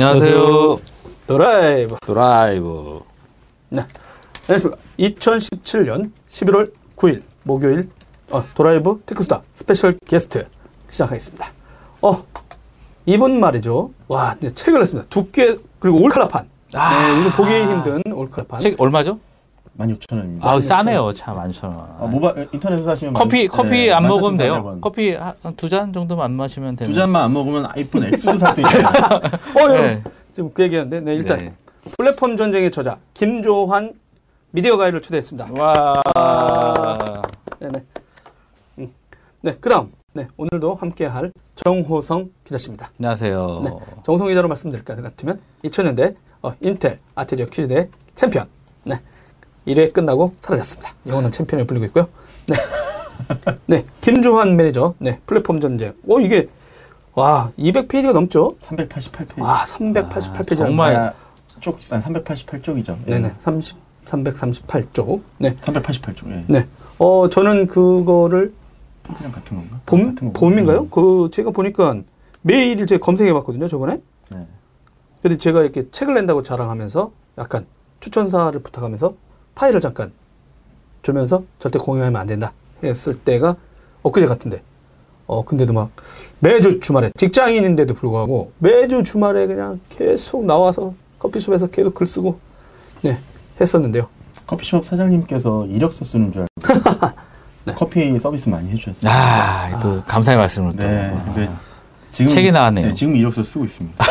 안녕하세요. 드라이브. 드라이브. 네. 안녕하십니까. 2017년 11월 9일 목요일 어, 드라이브 테크스타 스페셜 게스트 시작하겠습니다. 어, 이분 말이죠. 와, 이제 책을 냈습니다. 두께 그리고 올카라판. 아. 네, 요즘 보기 힘든 올카라판. 책 얼마죠? 16,000원입니다. 아, 싸네요. 참, 11,000원. 아, 모바일 인터넷에서 사시면 커피, 만- 커피 네, 안 먹으면 14,400원. 돼요. 커피 한두잔 정도만 안 마시면 되는 두 잔만 안 먹으면 아이폰 X도 살 수 있어요. 어, 예. 네. 지금 그 얘기하는데, 네, 일단 네. 플랫폼 전쟁의 저자 김조한 미디어 가이를 초대했습니다. 와. 네네. 음. 네, 그 다음. 네, 오늘도 함께할 정호성 기자십니다. 안녕하세요. 네, 정호성 기자로 말씀드릴 것 같으면 2000년대 어, 인텔 아테리어 퀴즈대 챔피언. 네, 1회 끝나고 사라졌습니다. 영원한 챔피언을 불리고 있고요. 네, 네, 김조한 매니저. 네, 플랫폼 전쟁. 어, 이게 와 200페이지가 넘죠? 388페이지. 와 388페이지. 정말. 쪽, 한 388쪽이죠. 네네, 30, 338쪽. 네, 388쪽. 예. 네. 어, 저는 그거를 그냥 같은 건가? 봄, 같은. 봄인가요? 음. 그, 제가 보니까 매일 제가 검색해 봤거든요, 저번에. 네. 근데 제가 이렇게 책을 낸다고 자랑하면서 약간 추천사를 부탁하면서 파일을 잠깐 주면서 절대 공유하면 안 된다 했을 때가 엊그제 같은데. 어, 근데도 막 매주 주말에 직장인인데도 불구하고 매주 주말에 그냥 계속 나와서 커피숍에서 계속 글 쓰고 네, 했었는데요. 커피숍 사장님께서 이력서 쓰는 줄 알고 네. 커피 서비스 많이 해주셨어요. 아, 또 감사의 말씀을 또. 네. 아. 근데 지금 책이 나왔네요. 네, 지금 이력서 쓰고 있습니다.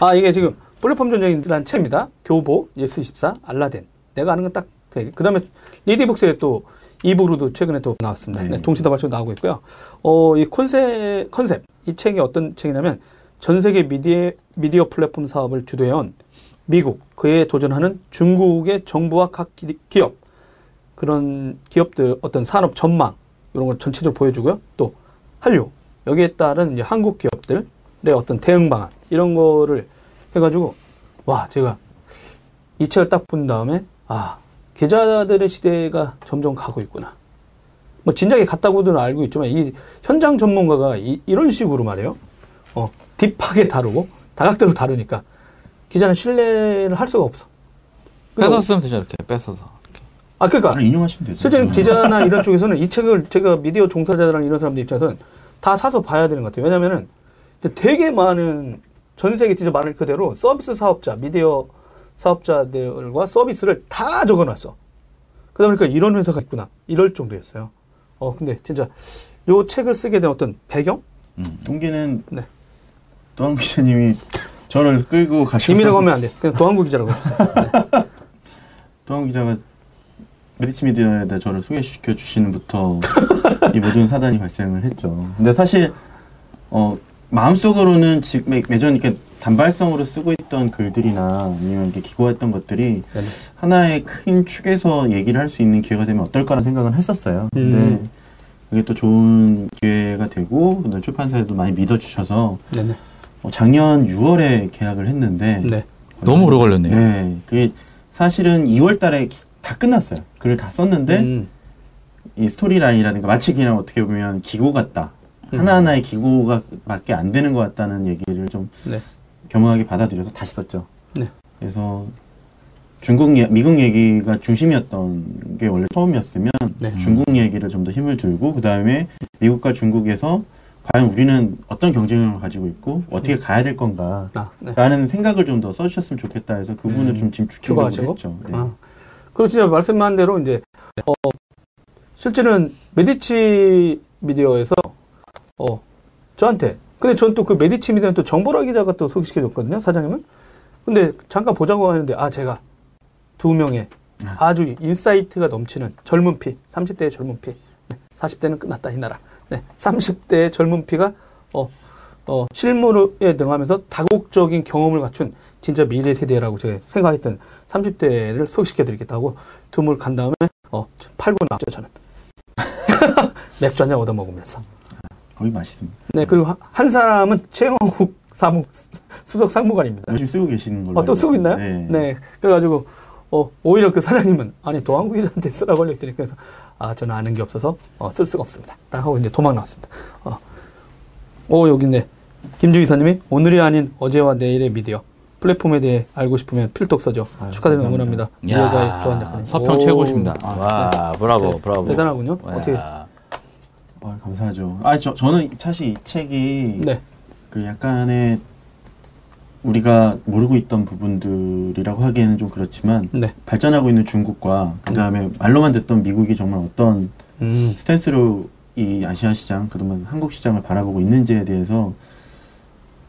아, 이게 지금 플랫폼 전쟁이라는 책입니다. 교보, 예스24, 알라딘. 내가 아는 건 딱, 그 다음에 리디북스에 또 이북으로도 최근에 또 나왔습니다. 네. 네, 동시다발적으로 나오고 있고요. 어, 이 컨셉, 컨셉. 이 책이 어떤 책이냐면 전 세계 미디어, 미디어 플랫폼 사업을 주도해온 미국, 그에 도전하는 중국의 정부와 각 기- 기업, 그런 기업들 어떤 산업 전망, 이런 걸 전체적으로 보여주고요. 또 한류, 여기에 따른 이제 한국 기업들의 어떤 대응 방안, 이런 거를 해가지고, 와, 제가 이 책을 딱 본 다음에, 아, 기자들의 시대가 점점 가고 있구나. 뭐, 진작에 갔다고는 알고 있지만, 이 현장 전문가가 이, 런 식으로 말해요. 어, 딥하게 다루고, 다각도로 다루니까, 기자는 신뢰를 할 수가 없어. 뺏어 쓰면 되죠, 이렇게. 뺏어서. 아, 그러니까, 그냥 인용하시면 되죠. 실제로 네. 기자나 이런 쪽에서는 이 책을 제가 미디어 종사자랑 이런 사람들 입장에서는 다 사서 봐야 되는 것 같아요. 왜냐면은 되게 많은 전 세계 진짜 말 그대로 서비스 사업자, 미디어 사업자들과 서비스를 다 적어놨어. 그러다 보니까 이런 회사가 있구나. 이럴 정도였어요. 어, 근데 진짜 요 책을 쓰게 된 어떤 배경? 음, 동기는 네. 도항 기자님이 저를 끌고 가셔서 비밀이라고 하면 안 돼. 그냥 도항구 기자라고 해주세요. 네. 도항 기자가 메리츠 미디어에다 저를 소개시켜 주시는부터 이 모든 사단이 발생을 했죠. 근데 사실 어 마음속으로는 지, 매, 매전 이렇게 단발성으로 쓰고 있던 글들이나 아니면 이렇게 기고했던 것들이 네네. 하나의 큰 축에서 얘기를 할 수 있는 기회가 되면 어떨까라는 생각을 했었어요. 근데 음. 그게 또 좋은 기회가 되고 출판사에도 많이 믿어주셔서 네네. 어, 작년 6월에 계약을 했는데 네. 너무 오래 걸렸네요. 네, 그게 사실은 2월 달에 기- 다 끝났어요. 글을 다 썼는데 음. 이 스토리라인이라든가 마치 그냥 어떻게 보면 기고 같다. 음. 하나하나의 기고가 밖에 안 되는 것 같다는 얘기를 좀 네. 겸허하게 받아들여서 다시 썼죠. 네. 그래서 중국, 예- 미국 얘기가 중심이었던 게 원래 처음이었으면 네. 중국 얘기를 좀 더 힘을 두고 그 다음에 미국과 중국에서 과연 우리는 어떤 경쟁력을 가지고 있고 어떻게 가야 될 건가 아, 네. 라는 생각을 좀 더 써주셨으면 좋겠다 해서 그 부분을 음, 좀 지금 추가하시고? 했죠. 네. 아. 그리고 진짜 말씀한 대로 이제 어, 실제는 메디치 미디어에서 어, 저한테. 근데 전 또 그 메디치 미디어는 또 정보라 기자가 또 소개시켜 줬거든요 사장님은 근데 잠깐 보자고 하는데 아 제가 두 명의 아. 아주 insight가 넘치는 젊은 피 30대의 젊은 피. 네, 40대는 끝났다 이 나라. 네, 30대의 젊은 피가 어, 어, 실무에 능하면서 다국적인 경험을 갖춘 진짜 미래 세대라고 제가 생각했던 30대를 소개시켜 드리겠다고 두물간 다음에 어, 팔고 나왔죠 저는. 맥주 한 잔 얻어 먹으면서 거기 맛있습니다. 네 그리고 한- 한 사람은 최영욱 사무 수석 상무관입니다. 열심히 쓰고 계시는 걸로. 어, 또 쓰고 있나요? 있습니다. 네. 그래가지고, 어, 오히려 그 사장님은, 아니, 도항구이한테 쓰라고 걸렸더니, 그래서, 아, 저는 아는 게 없어서, 어, 쓸 수가 없습니다. 딱 하고 이제 도망 나왔습니다. 어, 오, 여기 있네. 김주 이사님이 오늘이 아닌 어제와 내일의 미디어 플랫폼에 대해 알고 싶으면 필독 써줘. 아유, 축하드리고 감사합니다. 응원합니다. 미디어가의 조한 작가님. 서평 오. 최고십니다. 아, 와, 브라보, 네, 브라보. 대단하군요. 와. 어떻게? 아, 감사하죠. 아, 저, 저는 사실 이 책이 네. 그 약간의 우리가 모르고 있던 부분들이라고 하기에는 좀 그렇지만 네. 발전하고 있는 중국과 그 다음에 말로만 듣던 미국이 정말 어떤 음. 스탠스로 이 아시아 시장, 그동안 한국 시장을 바라보고 있는지에 대해서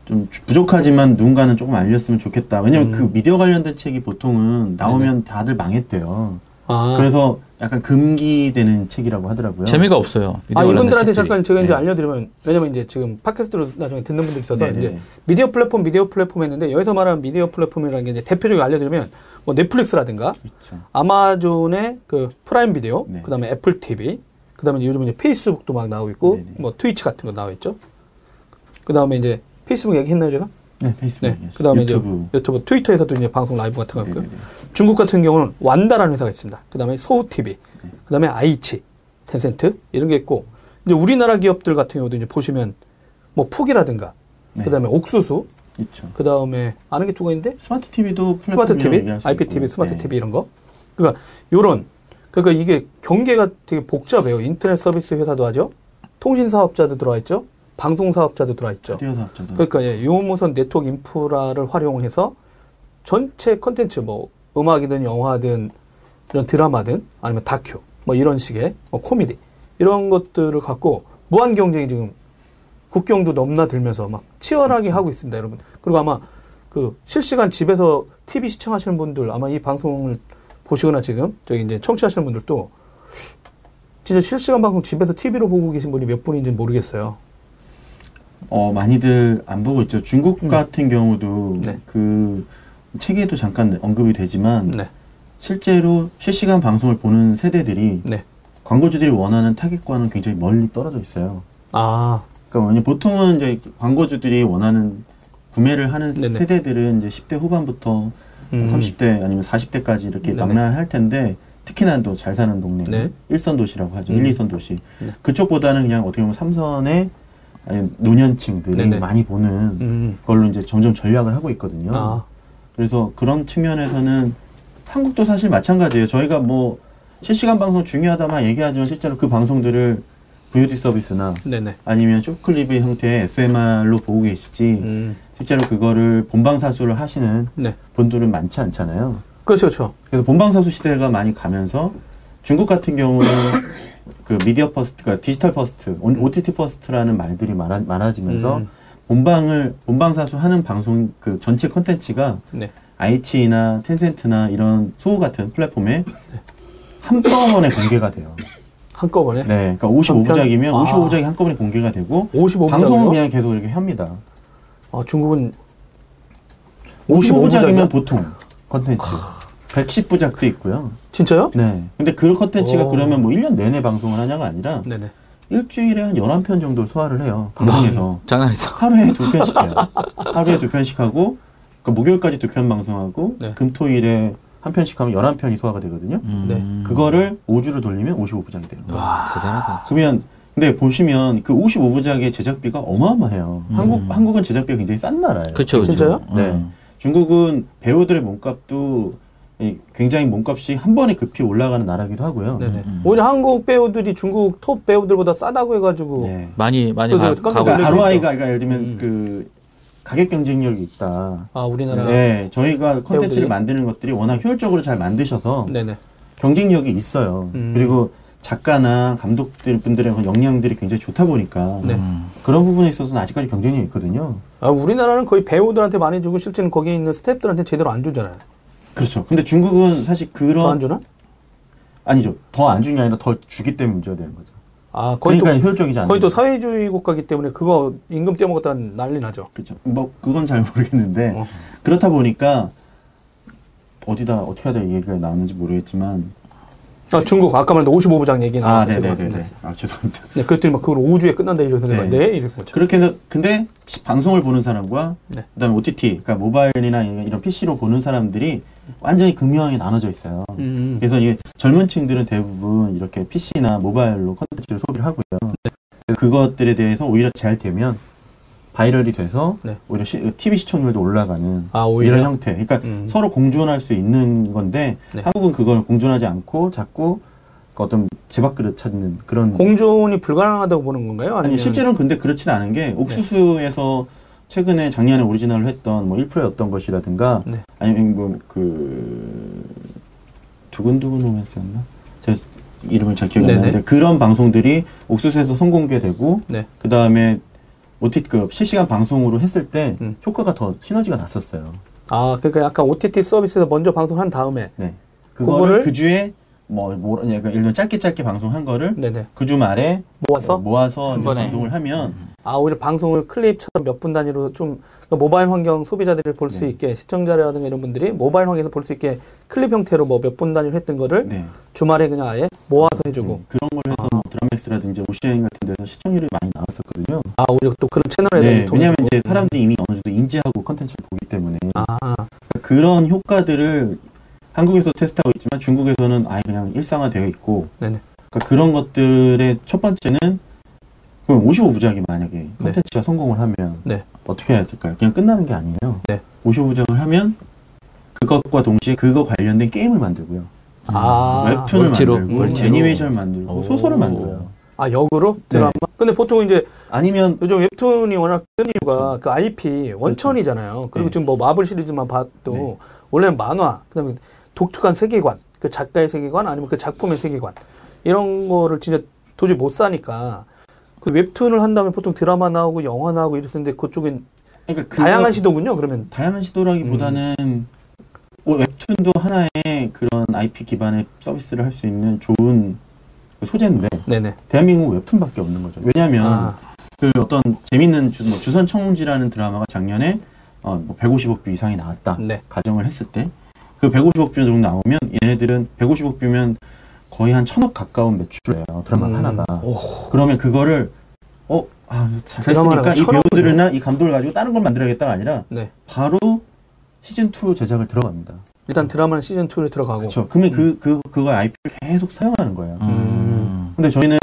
좀 주- 부족하지만 누군가는 조금 알렸으면 좋겠다. 왜냐면 음. 그 미디어 관련된 책이 보통은 나오면 다들 망했대요. 아. 그래서 약간 금기되는 책이라고 하더라고요. 재미가 없어요. 아, 이분들한테. 잠깐 제가 이제 네. 알려드리면, 왜냐면 이제 지금 팟캐스트로 나중에 듣는 분들이 있어서 네네. 이제 미디어 플랫폼, 미디어 플랫폼 했는데 여기서 말하는 미디어 플랫폼이라는 게 이제 대표적으로 알려드리면 뭐 넷플릭스라든가 그렇죠. 아마존의 그 프라임 비디오, 네. 그 다음에 애플 TV, 그 다음에 요즘 이제 페이스북도 막 나오고 있고, 네네. 뭐 트위치 같은 거 나와 있죠. 그 다음에 이제 페이스북 얘기했나요 제가? 네, 페이스북. 네. 그다음에 유튜브. 이제 유튜브, 트위터에서도 이제 방송 라이브 같은 거 있고요. 네네네. 중국 같은 경우는 완다라는 회사가 있습니다. 그다음에 소후 TV, 그다음에 아이치이, 텐센트 이런 게 있고, 이제 우리나라 기업들 같은 경우도 이제 보시면 뭐 푹이라든가, 네. 그다음에 옥수수, 있죠. 그다음에 아는 게두개 있는데 스마트 TV도 스마트 TV, IPTV, 스마트 TV 이런 거. 그러니까 요런 그러니까 이게 경계가 되게 복잡해요. 인터넷 서비스 회사도 하죠. 통신 사업자도 들어와 있죠. 방송 사업자도 들어와 있죠. 미디어 사업자도. 그러니까 예, 유무선 네트워크 인프라를 활용해서 전체 컨텐츠 뭐 음악이든 영화든 이런 드라마든 아니면 다큐 뭐 이런 식의 뭐 코미디 이런 것들을 갖고 무한 경쟁이 지금 국경도 넘나들면서 막 치열하게 하고 있습니다, 여러분. 그리고 아마 그 실시간 집에서 TV 시청하시는 분들 아마 이 방송을 보시거나 지금 저기 이제 청취하시는 분들도 진짜 실시간 방송 집에서 TV로 보고 계신 분이 몇 분인지 는 모르겠어요. 어, 많이들 안 보고 있죠. 중국 음. 같은 경우도 네. 그 책에도 잠깐 언급이 되지만 네, 실제로 실시간 방송을 보는 세대들이 네. 광고주들이 원하는 타깃과는 굉장히 멀리 떨어져 있어요. 아, 그러니까 왜냐 보통은 이제 광고주들이 원하는 구매를 하는 네네. 세대들은 이제 10대 후반부터 음. 30대 아니면 40대까지 이렇게. 남나할 텐데 특히나 또 잘 사는 동네 네. 일선 도시라고 하죠. 음. 1, 2선 도시. 네. 그쪽보다는 그냥 어떻게 보면 삼선의 아니, 노년층들이 네네. 많이 보는 음. 걸로 이제 점점 전략을 하고 있거든요. 아, 그래서 그런 측면에서는 한국도 사실 마찬가지예요. 저희가 뭐 실시간 방송 중요하다만 얘기하지만 실제로 그 방송들을 VOD 서비스나 네네. 아니면 short clip의 형태의 SMR로 보고 계시지 음. 실제로 그거를 본방사수를 하시는 네. 분들은 많지 않잖아요. 그렇죠, 그렇죠. 그래서 본방사수 시대가 많이 가면서 중국 같은 경우는 그 media first, 그러니까 digital first, OTT first라는 말들이 많아, 많아지면서 음. 본방을 본방 사수 하는 방송 그 전체 컨텐츠가 네. 아이치이나 텐센트나 이런 소후 같은 플랫폼에 한꺼번에 공개가 돼요. 한꺼번에 네, 그러니까 55부작이면 아. 55부작이 한꺼번에 공개가 되고 55부작이요? 방송은 그냥 계속 이렇게 합니다. 아, 중국은 55부작이면 보통 컨텐츠. 110부작도 있고요. 진짜요? 네. 근데 그 컨텐츠가 오. 그러면 뭐 1년 내내 방송을 하냐가 아니라 네네. 일주일에 한 11편 정도 소화를 해요. 방송에서. 장난이다. 하루에 두 편씩 해요. 하루에 두 편씩 하고, 그 목요일까지 두 편 방송하고, 네. 금, 토, 일에 한 편씩 하면 11편이 소화가 되거든요. 음. 네. 그거를 5주를 돌리면 55부작이 돼요. 와, 대단하다. 그러면, 근데 보시면 그 55부작의 제작비가 어마어마해요. 한국, 한국은 제작비가 굉장히 싼 나라예요. 그쵸. 진짜요? 네. 음. 중국은 배우들의 몸값도 이 굉장히 몸값이 한 번에 급히 올라가는 나라기도 하고요. 네네. 음. 오히려 한국 배우들이 중국 톱 배우들보다 싸다고 해가지고 네. 많이, 많이 가, 깜짝 가고. 그러니까 ROI가 그러니까 예를 들면 음. 그 가격 경쟁력이 있다. 아 우리나라 네, 저희가? 컨텐츠를 만드는 것들이 워낙 효율적으로 잘 만드셔서 네네. 경쟁력이 있어요. 음. 그리고 작가나 감독들 분들의 그 역량들이 굉장히 좋다 보니까 네. 음. 그런 부분에 있어서는 아직까지 경쟁력이 있거든요. 아 우리나라는 거의 배우들한테 많이 주고 실제는 거기 있는 스태프들한테 제대로 안 주잖아요. 그렇죠. 근데 중국은 사실 더안 그런 주나? 아니죠. 더 안 주는 게 아니라 더 주기 때문에 문제가 되는 거죠. 아 거의 그러니까 또 효율적이지 않아요. 거의 또 사회주의 국가기 때문에 그거 임금 떼먹었다 난리 나죠. 그렇죠. 뭐 그건 잘 모르겠는데 어. 그렇다 보니까 어디다 어떻게 하다 이 얘기가 나왔는지 모르겠지만 아 중국 아까 말한 55부장 얘기 아, 나왔죠. 네네네네. 아, 죄송합니다. 네, 그랬더니 막 그걸 5주에 끝난다 이래서 네. 네 이런 거죠. 그렇게 해서, 근데 시- 방송을 보는 사람과, 네. 그 다음에 OTT, 그러니까 모바일이나 이런 PC로 보는 사람들이 완전히 극명하게 나눠져 있어요. 음. 그래서 이게 젊은 층들은 대부분 이렇게 PC나 모바일로 컨텐츠를 소비를 하고요. 네. 그것들에 대해서 오히려 잘 되면 viral이 돼서 네. 오히려 시, TV 시청률도 올라가는 아? 이런 형태. 그러니까 음. 서로 공존할 수 있는 건데 네. 한국은 그걸 공존하지 않고 자꾸 그 어떤 제밥그릇 찾는 그런 공존이 불가능하다고 보는 건가요? 아니면 아니 실제로는 근데 그렇진 않은 게 옥수수에서 최근에 작년에 오리지널을 했던 뭐 1%였던 것이라든가 네. 아니면 뭐그 두근두근 로맨스였나? 제가 이름을 잘 기억이 안. 나는데 그런 방송들이 옥수수에서 선공개되고 네. 그 다음에 OTT급 실시간 방송으로 했을 때 음. 효과가 더 시너지가 났었어요. 아 그러니까 약간 OTT 서비스에서 먼저 방송한 다음에 네. 그거를? 그거를 그 주에 뭐, 뭐, 그러니까 예를 들면 짧게 짧게 방송한 거를 네네 그 주 말에 모아서 모아서 한 이제 번에. 방송을 하면 아 오히려 방송을 클립처럼 몇 분 단위로 좀 모바일 환경 소비자들이 볼수 네. 있게 시청자라든가 이런 분들이 모바일 환경에서 볼 수 있게 클립 형태로 뭐 몇 분 단위로 했던 거를 네. 주말에 그냥 아예 모아서 해주고 네, 그런 걸 해서 뭐 드라맥스라든지 OCN 같은 데서 시청률이 많이 나왔었거든요. 아 오히려 또 그런 채널에 네, 왜냐하면. 이제 사람들이 이미 어느 정도 인지하고 컨텐츠를 보기 때문에 아 그러니까 그런 효과들을 한국에서 테스트하고 있지만 중국에서는 아예 그냥 일상화되어 있고 네네 그러니까 그런 것들의 첫 번째는 그럼 55부작이 만약에 컨텐츠가 성공을 하면 네. 어떻게 해야 될까요? 그냥 끝나는 게 아니에요. 네. 55부작을 하면 그것과 동시에 그거 관련된 게임을 만들고요. 아, 웹툰을 멀티로, 만들고 멀티로. 애니메이션을 만들고 오. 소설을 만들어요. 아 역으로 네. 드라마 근데 보통 이제 아니면 요즘 웹툰이 워낙 뜬 이유가 그 IP 원천이잖아요. 그리고 네. 지금 뭐 마블 시리즈만 봐도 네. 원래는 만화, 그다음에 독특한 세계관, 그 작가의 세계관 아니면 그 작품의 세계관 이런 거를 진짜 도저히 못 사니까 그 웹툰을 한 다음에 보통 드라마 나오고 영화 나오고 이랬었는데 그쪽엔 그러니까 다양한 시도군요. 그러면 다양한 시도라기보다는 음. 뭐 웹툰도 하나의 그런 IP 기반의 서비스를 할 수 있는 좋은 그 소재인데 네네. 대한민국 웹툰밖에 없는 거죠. 왜냐하면 아, 그 어떤 재밌는 주, 뭐 주선 청운지라는 드라마가 작년에 어, 뭐 150억 뷰 이상이 나왔다 네. 가정을 했을 때 그 150억 뷰 정도 나오면 얘네들은 150억 뷰면 거의 한 천억 가까운 매출을 해요 드라마 음. 하나가 오, 그러면 그거를 어, 아, 드라마를 잘했으니까 이 배우들이나 이 감독을 가지고 다른 걸 만들어야겠다가 아니라 네. 바로 시즌 2 제작을 들어갑니다. 일단 드라마는 시즌 2로 들어가고. 그렇죠. 그러면 그, 그, 그거 IP를 계속 사용하는 거예요. 음. 근데 저희는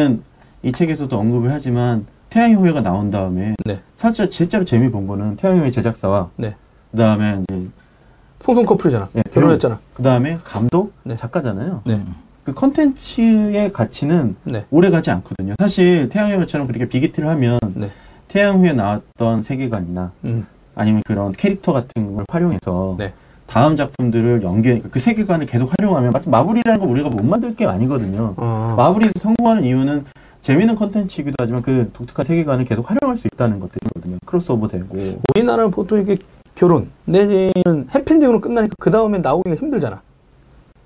이 책에서도 언급을 하지만 태양의 후예가 나온 다음에 네. 사실 실제로 재미 본 거는 태양의 후예 제작사와 네. 그다음에 이제 송송 커플이잖아. 네, 결혼했잖아. 그다음에 감독 네. 작가잖아요. 네. 그 컨텐츠의 가치는 네. 오래 가지 않거든요. 사실 태양의 후예처럼 그렇게 빅히트를 하면 네. 태양의 후예 나왔던 세계관이나 음. 아니면 그런 캐릭터 같은 걸 활용해서 네. 다음 작품들을 연계 그 세계관을 계속 활용하면 마치 마블이라는 거 우리가 못 만들 게 아니거든요. 어. 마블이 성공하는 이유는 재미있는 컨텐츠이기도 하지만 그 독특한 세계관을 계속 활용할 수 있다는 것들이거든요. 크로스오버 되고 우리나라는 보통 이게 결혼 내지는 해피엔딩으로 끝나니까 그 다음에 나오기가 힘들잖아.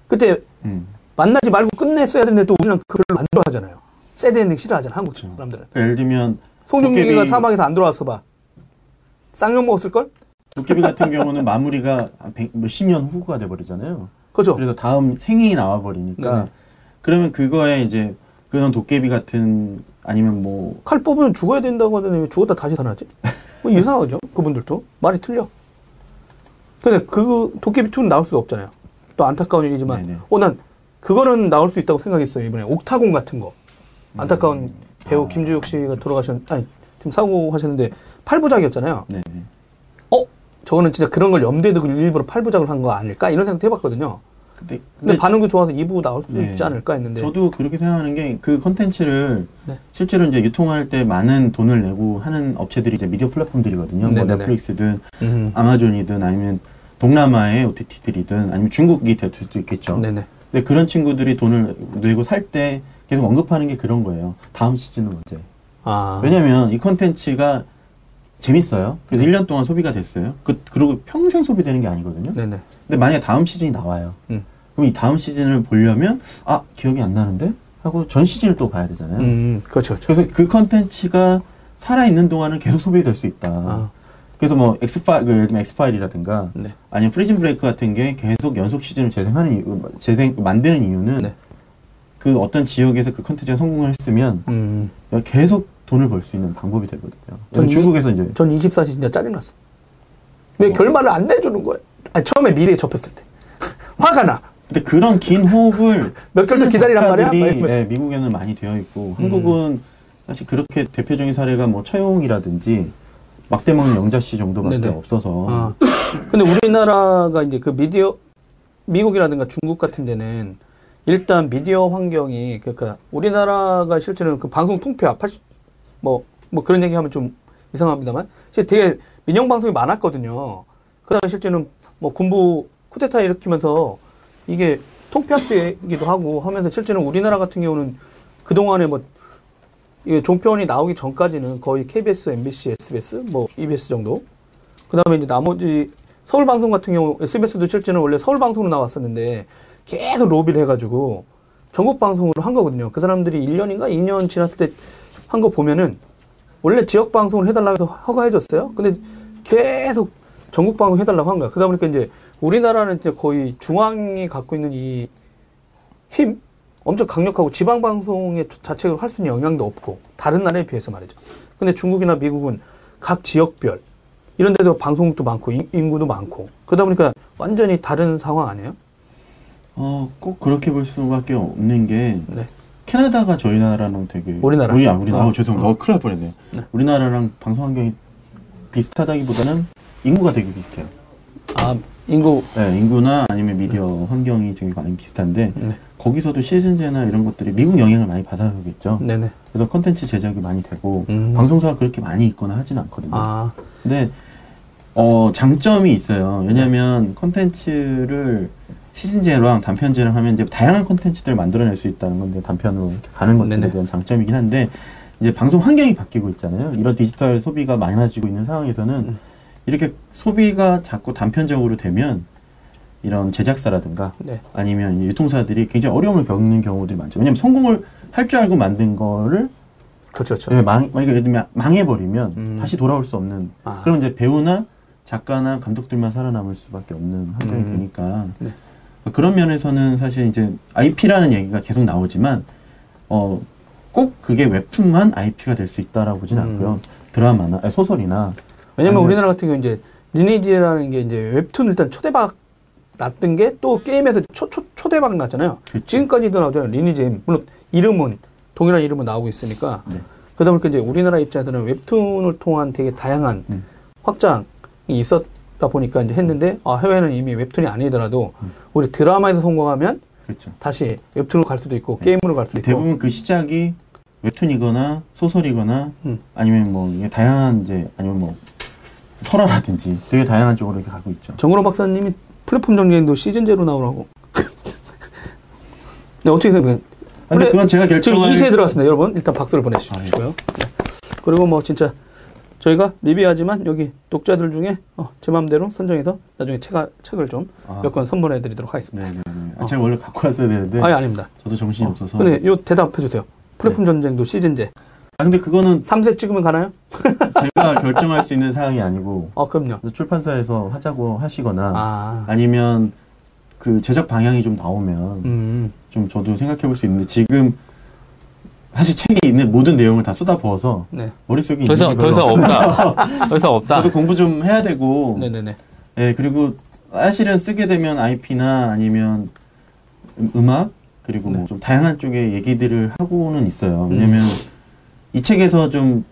그때 음. 만나지 말고 끝냈어야 되는데 또 우리는 그걸 만들어 하잖아요. 새드 엔딩 싫어하잖아 한국 그렇죠. 사람들은. 그러니까 예를 들면 송중기가 도깨비- 사망해서 안 돌아왔어 봐. 쌍욕 먹었을 걸? 도깨비 같은 경우는 마무리가 한 백- 몇십 년 후가 돼버리잖아요. 그죠? 그래서 다음 생이 나와버리니까 네네. 그러면 그거에 이제 그런 도깨비 같은 아니면 뭐 칼 뽑으면 죽어야 된다고 하더니 왜 죽었다 다시 살아나지? 뭐 이상하죠? 그분들도 말이 틀려. 근데 그 도깨비 2는 나올 수 없잖아요. 또 안타까운 일이지만, 네네. 어 난 그거는 나올 수 있다고 생각했어요 이번에 옥타곤 같은 거. 안타까운 배우 아. 김주혁 씨가 돌아가셨, 아니 지금 사고하셨는데 8부작이었잖아요. 네. 어? 저거는 진짜 그런 걸 염두에 두고 일부러 8부작을 한 거 아닐까? 이런 생각도 해봤거든요. 근데, 근데 근데 반응도 좋아서 2부 나올 수 네. 있지 않을까 했는데. 저도 그렇게 생각하는 게 그 컨텐츠를 네. 실제로 이제 유통할 때 많은 돈을 내고 하는 업체들이 이제 미디어 플랫폼들이거든요. 뭐 네네네. 넷플릭스든 음. 아마존이든 아니면 동남아의 OTT들이든 아니면 중국이 될 수도 있겠죠. 네네. 근데 그런 친구들이 돈을 내고 살 때 계속 언급하는 게 그런 거예요. 다음 시즌은 언제? 아. 왜냐면 이 컨텐츠가 재밌어요. 그래서 1년 동안 소비가 됐어요. 그, 그리고 평생 소비되는 게 아니거든요. 네네. 근데 만약에 다음 시즌이 나와요. 음. 그럼 이 다음 시즌을 보려면, 아, 기억이 안 나는데? 하고 전 시즌을 또 봐야 되잖아요. 음, 그렇죠, 그렇죠. 그래서 그 컨텐츠가 살아있는 동안은 계속 소비될 수 있다. 아. 그래서 뭐, 엑스파일, 그 예를 들면 엑스파일이라든가, 네. 아니면 프리즌 브레이크 같은 게 계속 연속 시즌을 재생하는 이유, 재생, 만드는 이유는 네. 그 어떤 지역에서 그 컨텐츠가 성공을 했으면 음. 계속 돈을 벌 수 있는 방법이 되거든요. 전 이- 중국에서 이제 전 24시 진짜 짜증났어. 왜 뭐? 결말을 안 내주는 거야? 아니, 처음에 미드를 접했을 때. 화가 나. 근데 그런 긴 호흡을 몇 개월 기다리란 말이야? 예, 미국에는 많이 되어 있고 한국은 사실 그렇게 대표적인 사례가 뭐 처용이라든지 막대 먹는 영자 씨 정도밖에 네네. 없어서 아. 근데 우리나라가 이제 그 미디어 미국이라든가 중국 같은 데는 일단 미디어 환경이 그러니까 우리나라가 실제로는 그 방송 통폐합 80 뭐 뭐 그런 얘기하면 좀 이상합니다만 실제 되게 민영 방송이 많았거든요. 그다가 실제는 뭐 군부 쿠데타 일으키면서 이게 통폐합되기도 하고 하면서 실제는 우리나라 같은 경우는 그 동안에 뭐 이게 종편이 나오기 전까지는 거의 KBS, MBC, SBS, 뭐 EBS 정도. 그다음에 이제 나머지 서울 방송 같은 경우 SBS도 실제는 원래 서울 방송으로 나왔었는데 계속 로비를 해가지고 전국 방송으로 한 거거든요. 그 사람들이 1년인가 2년 지났을 때 한 거 보면은 원래 지역 방송을 해달라고 해서 허가해줬어요. 근데 계속 전국 방송 해달라고 한 거야. 그러다 보니까 이제 우리나라는 이제 거의 중앙이 갖고 있는 이 힘 엄청 강력하고 지방 방송의 자체로 할수 있는 영향도 없고 다른 나라에 비해서 말이죠. 근데 중국이나 미국은 각 지역별 이런 데도 방송도 많고 인- 인구도 많고 그러다 보니까 완전히 다른 상황 아니에요? 어, 꼭 그렇게 볼 수밖에 없는 게 네. 캐나다가 저희 나라랑 되게 우리나라? 우리 아 우리 나 어. 아, 죄송 어. 큰일 날 뻔했네. 네. 우리나라랑 방송 환경이 비슷하다기보다는 인구가 되게 비슷해요. 아 인구 네, 인구나 아니면 미디어 환경이 되게 많이 비슷한데 네. 거기서도 시즌제나 이런 것들이 미국 영향을 많이 받아오겠죠. 네네 그래서 컨텐츠 제작이 많이 되고 음. 방송사가 그렇게 많이 있거나 하지는 않거든요. 아 근데 어 장점이 있어요. 왜냐하면 컨텐츠를 시즌제랑 단편제랑 하면 이제 다양한 컨텐츠들을 만들어낼 수 있다는 건데 단편으로 이렇게 가는 것들에 네네. 대한 장점이긴 한데 이제 방송 환경이 바뀌고 있잖아요. 이런 디지털 소비가 많아지고 있는 상황에서는 음. 이렇게 소비가 자꾸 단편적으로 되면 이런 제작사라든가 네. 아니면 이 유통사들이 굉장히 어려움을 겪는 경우들이 많죠. 왜냐하면 성공을 할 줄 알고 만든 거를 그렇죠 그렇죠 예, 망, 만약에 예를 들면 망해버리면 음. 다시 돌아올 수 없는 아. 그럼 이제 배우나 작가나 감독들만 살아남을 수밖에 없는 환경이 음. 되니까 네. 그런 면에서는 사실 이제 IP라는 얘기가 계속 나오지만 어, 꼭 그게 웹툰만 IP가 될 수 있다라고 보지는 음. 않고요. 드라마나 아니, 소설이나 왜냐면 우리나라 같은 경우 이제 리니지라는 게 이제 웹툰 일단 초대박 났던 게 또 게임에서 초, 초, 초대박 났잖아요. 그쵸. 지금까지도 나오잖아요. 리니지 물론 이름은 동일한 이름은 나오고 있으니까 네. 그러다 보니까 이제 우리나라 입장에서는 웹툰을 통한 되게 다양한 음. 확장이 있었다 보니까 이제 했는데 아, 해외는 이미 웹툰이 아니더라도 음. 우리 드라마에서 성공하면 그렇죠. 다시 웹툰으로 갈 수도 있고 네. 게임으로 갈 수도 있고 대부분 그 시작이 웹툰이거나 소설이거나 음. 아니면 뭐 다양한 이제 아니면 뭐 설화라든지 되게 다양한 쪽으로 이렇게 가고 있죠. 정은호 박사님이 플랫폼 정리도 시즌제로 나오라고. 네, 어떻게 생각해요? 근데 그건 제가 지금 결정할 2세에 들어왔습니다. 여러분, 일단 박수를 보내주시고요. 네. 그리고 뭐 진짜 저희가 리뷰하지만 여기 독자들 중에 어, 제 마음대로 선정해서 나중에 책, 책을 좀몇 아, 권 선물해 드리도록 하겠습니다. 네네네. 아, 어. 제가 원래 갖고 왔어야 되는데 아니, 아닙니다. 저도 정신이 없어서. 근데 요 대답해 주세요. 플랫폼 전쟁도 시즌제. 아 근데 그거는 3세 찍으면 가나요? 제가 결정할 수 있는 사항이 아니고 어, 그럼요. 출판사에서 하자고 하시거나 아. 아. 니면 그 제작 방향이 좀 나오면 음. 좀 저도 생각해 볼 수 있는데 지금 사실 책에 있는 모든 내용을 다 쏟아부어서 네. 머릿속에 더 있는 이상 게더 이상. 없다. 더 이상 없다. 저도 공부 좀 해야 되고 네네네. 예, 그리고 사실은 쓰게 되면 IP나 아니면 음- 음악 그리고 네. 뭐좀 다양한 쪽의 얘기들을 하고는 있어요. 음. 왜냐면 이 책에서 좀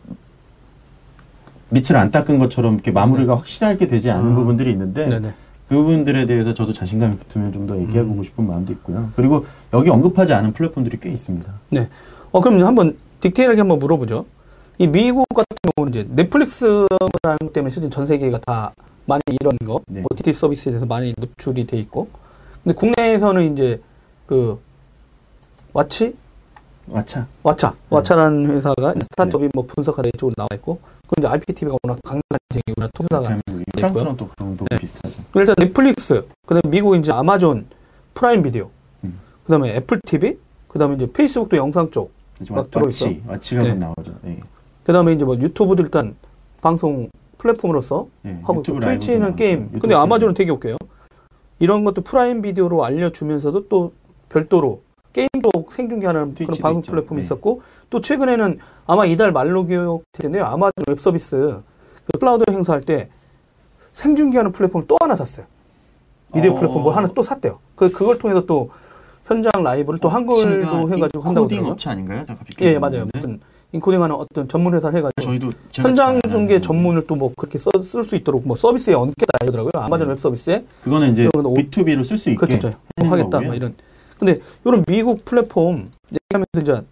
밑을 안 닦은 것처럼 이렇게 마무리가 확실하게 되지 않은 아. 부분들이 있는데 네네. 그 부분들에 대해서 저도 자신감이 붙으면 좀 더 얘기해보고 음. 싶은 마음도 있고요. 그리고 여기 언급하지 않은 플랫폼들이 꽤 있습니다. 네. 어, 그럼 한번 디테일하게 한번 물어보죠. 이 미국 같은 경우는 이제 넷플릭스라는 것 때문에 실제 전 세계가 다 많이 이런 거, 네. OTT 서비스에 대해서 많이 노출이 돼 있고. 근데 국내에서는 이제 그, 와치? 와차. 와차. 네. 와차라는 회사가 스타트업이 뭐 분석하다 이쪽으로 나와 있고. 그리고 이제 IPTV가 워낙 강한 제기구나 통사가. 대한민국이. 프랑스랑 또 그런 네. 비슷하죠. 일단 넷플릭스, 그 다음에 미국 이제 아마존 프라임 비디오, 음. 그 다음에 애플 TV, 그 다음에 이제 페이스북도 영상 쪽, 이제 막 와- 들어있어? 와치. Watch가 네. 곧 나오죠. 예. 그 다음에 이제 뭐 유튜브도 일단 방송 플랫폼으로서 예. 하고 있고, 트위치는 게임. 근데 아마존은. 되게 웃겨요. 이런 것도 프라임 비디오로 알려주면서도 또 별도로 게임도 생중계 하는 그런 트위치도 방송 있죠. 플랫폼이 네. 있었고 또 최근에는 아마 이달 말로 기억될 텐데요. 아마존 웹 서비스 그 클라우드 행사할 때 생중계하는 플랫폼을 또 하나 샀어요. 미디어 어. 플랫폼 뭘 하나 또 샀대요. 그 그걸 통해서 또 현장 라이브를 또 한글도 와치가 해가지고 이 한다고 코딩. 업체 아닌가요? 예, 맞아요. 무슨 인코딩하는 어떤 전문 회사를 해가지고 제가 현장 아는 전문을 또 뭐 그렇게 쓸 수 있도록 뭐 서비스에 얹겠다 이러더라고요. 아마존 웹 서비스에 그거는 이제 그러면 오- B2B로 쓸 수 있게 그렇죠. 뭐 하는 하겠다. 뭐 이런. 근데 이런 미국 플랫폼 얘기하면서 이제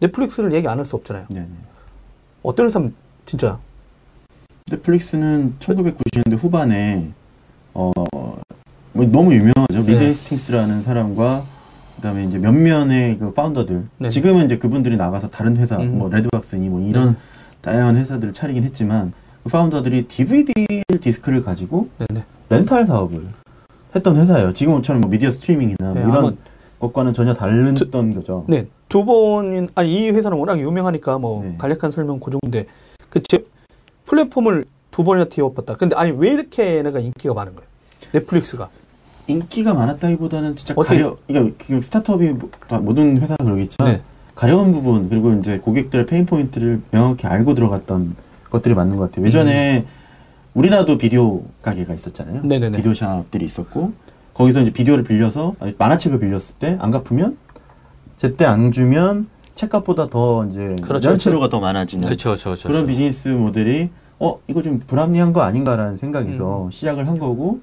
넷플릭스를 얘기 안 할 수 없잖아요. 네, 네. 어떤 회사면 진짜 넷플릭스는 1990년대 후반에 어, 뭐 너무 유명하죠. 네. 헤스팅스라는 사람과 그다음에 이제 몇몇의 그 founder들. 네. 지금은 이제 그분들이 나가서 다른 회사, 음. 뭐 레드박스니 뭐 이런 네. 다양한 회사들을 차리긴 했지만 그 founder들이 DVD 디스크를 가지고 네네. 렌탈 사업을 했던 회사예요. 지금처럼 뭐 미디어 스트리밍이나 네, 뭐 이런 아마- 것과는 전혀 다른 거죠. 네, 두 번인, 아니, 이 회사는 워낙 유명하니까 뭐, 네. 간략한 설명 그 정도인데, 그 제, 플랫폼을 두 번이나 뒤엎었다. 근데 아니, 왜 이렇게 얘네가 인기가 많은 거예요? 넷플릭스가. 인기가 많았다기보다는 진짜 어떻게- 가려, 그러니까 그 스타트업이 모든 회사가 그러겠지만 네. 가려운 부분 그리고 이제 고객들의 pain point를 명확히 알고 들어갔던 것들이 맞는 것 같아요. 예전에 우리나라도 비디오 가게가 있었잖아요. 음. 네네네. 비디오 샵들이 있었고 거기서 이제 비디오를 빌려서 아니, 만화책을 빌렸을 때 안 갚으면 제때 안 주면 책값보다 더 이제 그렇죠. 연체료가 더 많아지는 그렇죠, 그렇죠. 그런 비즈니스 모델이 어 이거 좀 불합리한 거 아닌가라는 생각에서 음. 시작을 한 거고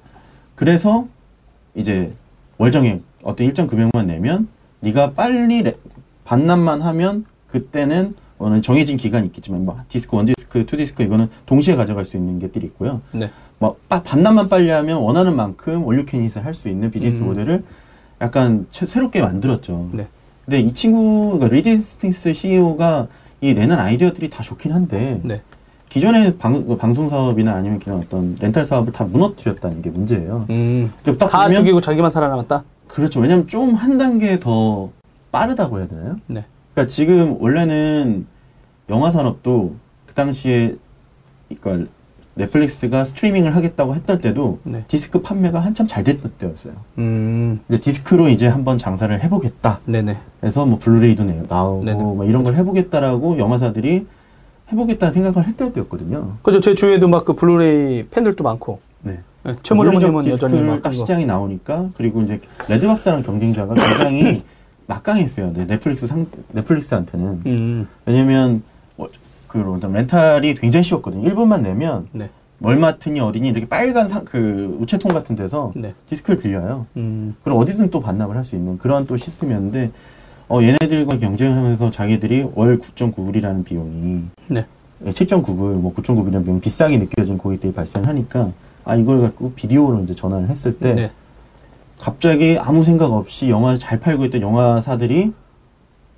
그래서 이제 월정액 어떤 일정 금액만 내면 네가 빨리 레- 반납만 하면 그때는 어느 정해진 기간이 있겠지만 뭐 디스크 one 디스크 two 디스크 이거는 동시에 가져갈 수 있는 것들이 있고요. 네. 뭐 빠- 반납만 빨리 하면 원하는 만큼 올류캐닛을 할 수 있는 비즈니스 음. 모델을 약간 채- 새롭게 만들었죠. 네. 근데 이 친구 가 리드 헤이스팅스 CEO가 이 내는 아이디어들이 다 좋긴 한데 네. 기존의 방, 그 방송 사업이나 아니면 그런 어떤 렌탈 사업을 다 무너뜨렸다는 게 문제예요. 음. 다 보면 죽이고 자기만 살아남았다? 그렇죠. 왜냐면 좀 한 단계 더 빠르다고 해야 되나요? 네. 그러니까 지금 원래는 영화 산업도 그 당시에 그러니까 넷플릭스가 스트리밍을 하겠다고 했던 때도 네. 디스크 판매가 한참 잘 됐던 때였어요. 음. 근데 디스크로 이제 한번 장사를 해보겠다. 네네. 해서 뭐 블루레이도 내- 나오고 네네. 뭐 이런 걸 해보겠다라고 영화사들이 해보겠다는 생각을 했을 때였거든요. 그죠. 제 주위에도 막 그 블루레이 팬들도 많고, 네. 네, 최모정님은 여전히 막. 시장이 나오니까 그리고 이제 레드박스라는 경쟁자가 굉장히 막강했어요. 네, 넷플릭스 상 넷플릭스한테는 음. 왜냐면 어, 그 렌탈이 굉장히 쉬웠거든요. 1불만 내면 네. 멀마트니 어디니 이렇게 빨간 상, 그 우체통 같은 데서 네. 디스크를 빌려요. 음. 그럼 어디든 또 반납을 할 수 있는 그러한 또 시스템이었는데 어, 얘네들과 경쟁을 하면서 자기들이 월 9.9불이라는 비용이 네. 7.9불, 뭐 9.9불이라는 비용이 비싸게 느껴진 고객들이 발생하니까 아 이걸 갖고 비디오로 이제 전환을 했을 때 네. 갑자기 아무 생각 없이 영화 잘 팔고 있던 영화사들이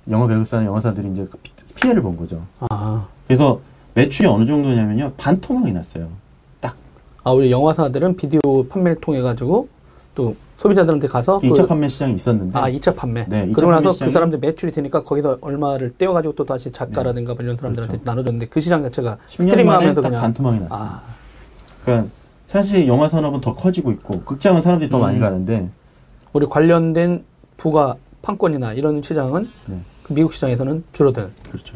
영화 배급사나 영화사들이 이제 피- 피해를 본 거죠. 아. 그래서 매출이 어느 정도냐면요 반토막이 났어요. 딱 아, 우리 영화사들은 비디오 판매를 통해 가지고, 또 소비자들한테 가서. 그- 2차 판매 시장이 있었는데 아, 2차 판매. 네, 2차 그러고 나서 판매 그 시장이- 사람들 매출이 되니까 거기서 얼마를 떼어 가지고 또 다시 작가라든가 뭐 이런 사람들한테 그렇죠. 나눠줬는데 그 시장 자체가 10년 만에 스트리밍하면서 딱 그냥. 반토막이 났어요. 아, 그러니까 사실 영화 산업은 더 커지고 있고 극장은 사람들이 더 음. 많이 가는데 우리 관련된 부가 판권이나 이런 시장은 네. 그 미국 시장에서는 줄어든. 그렇죠.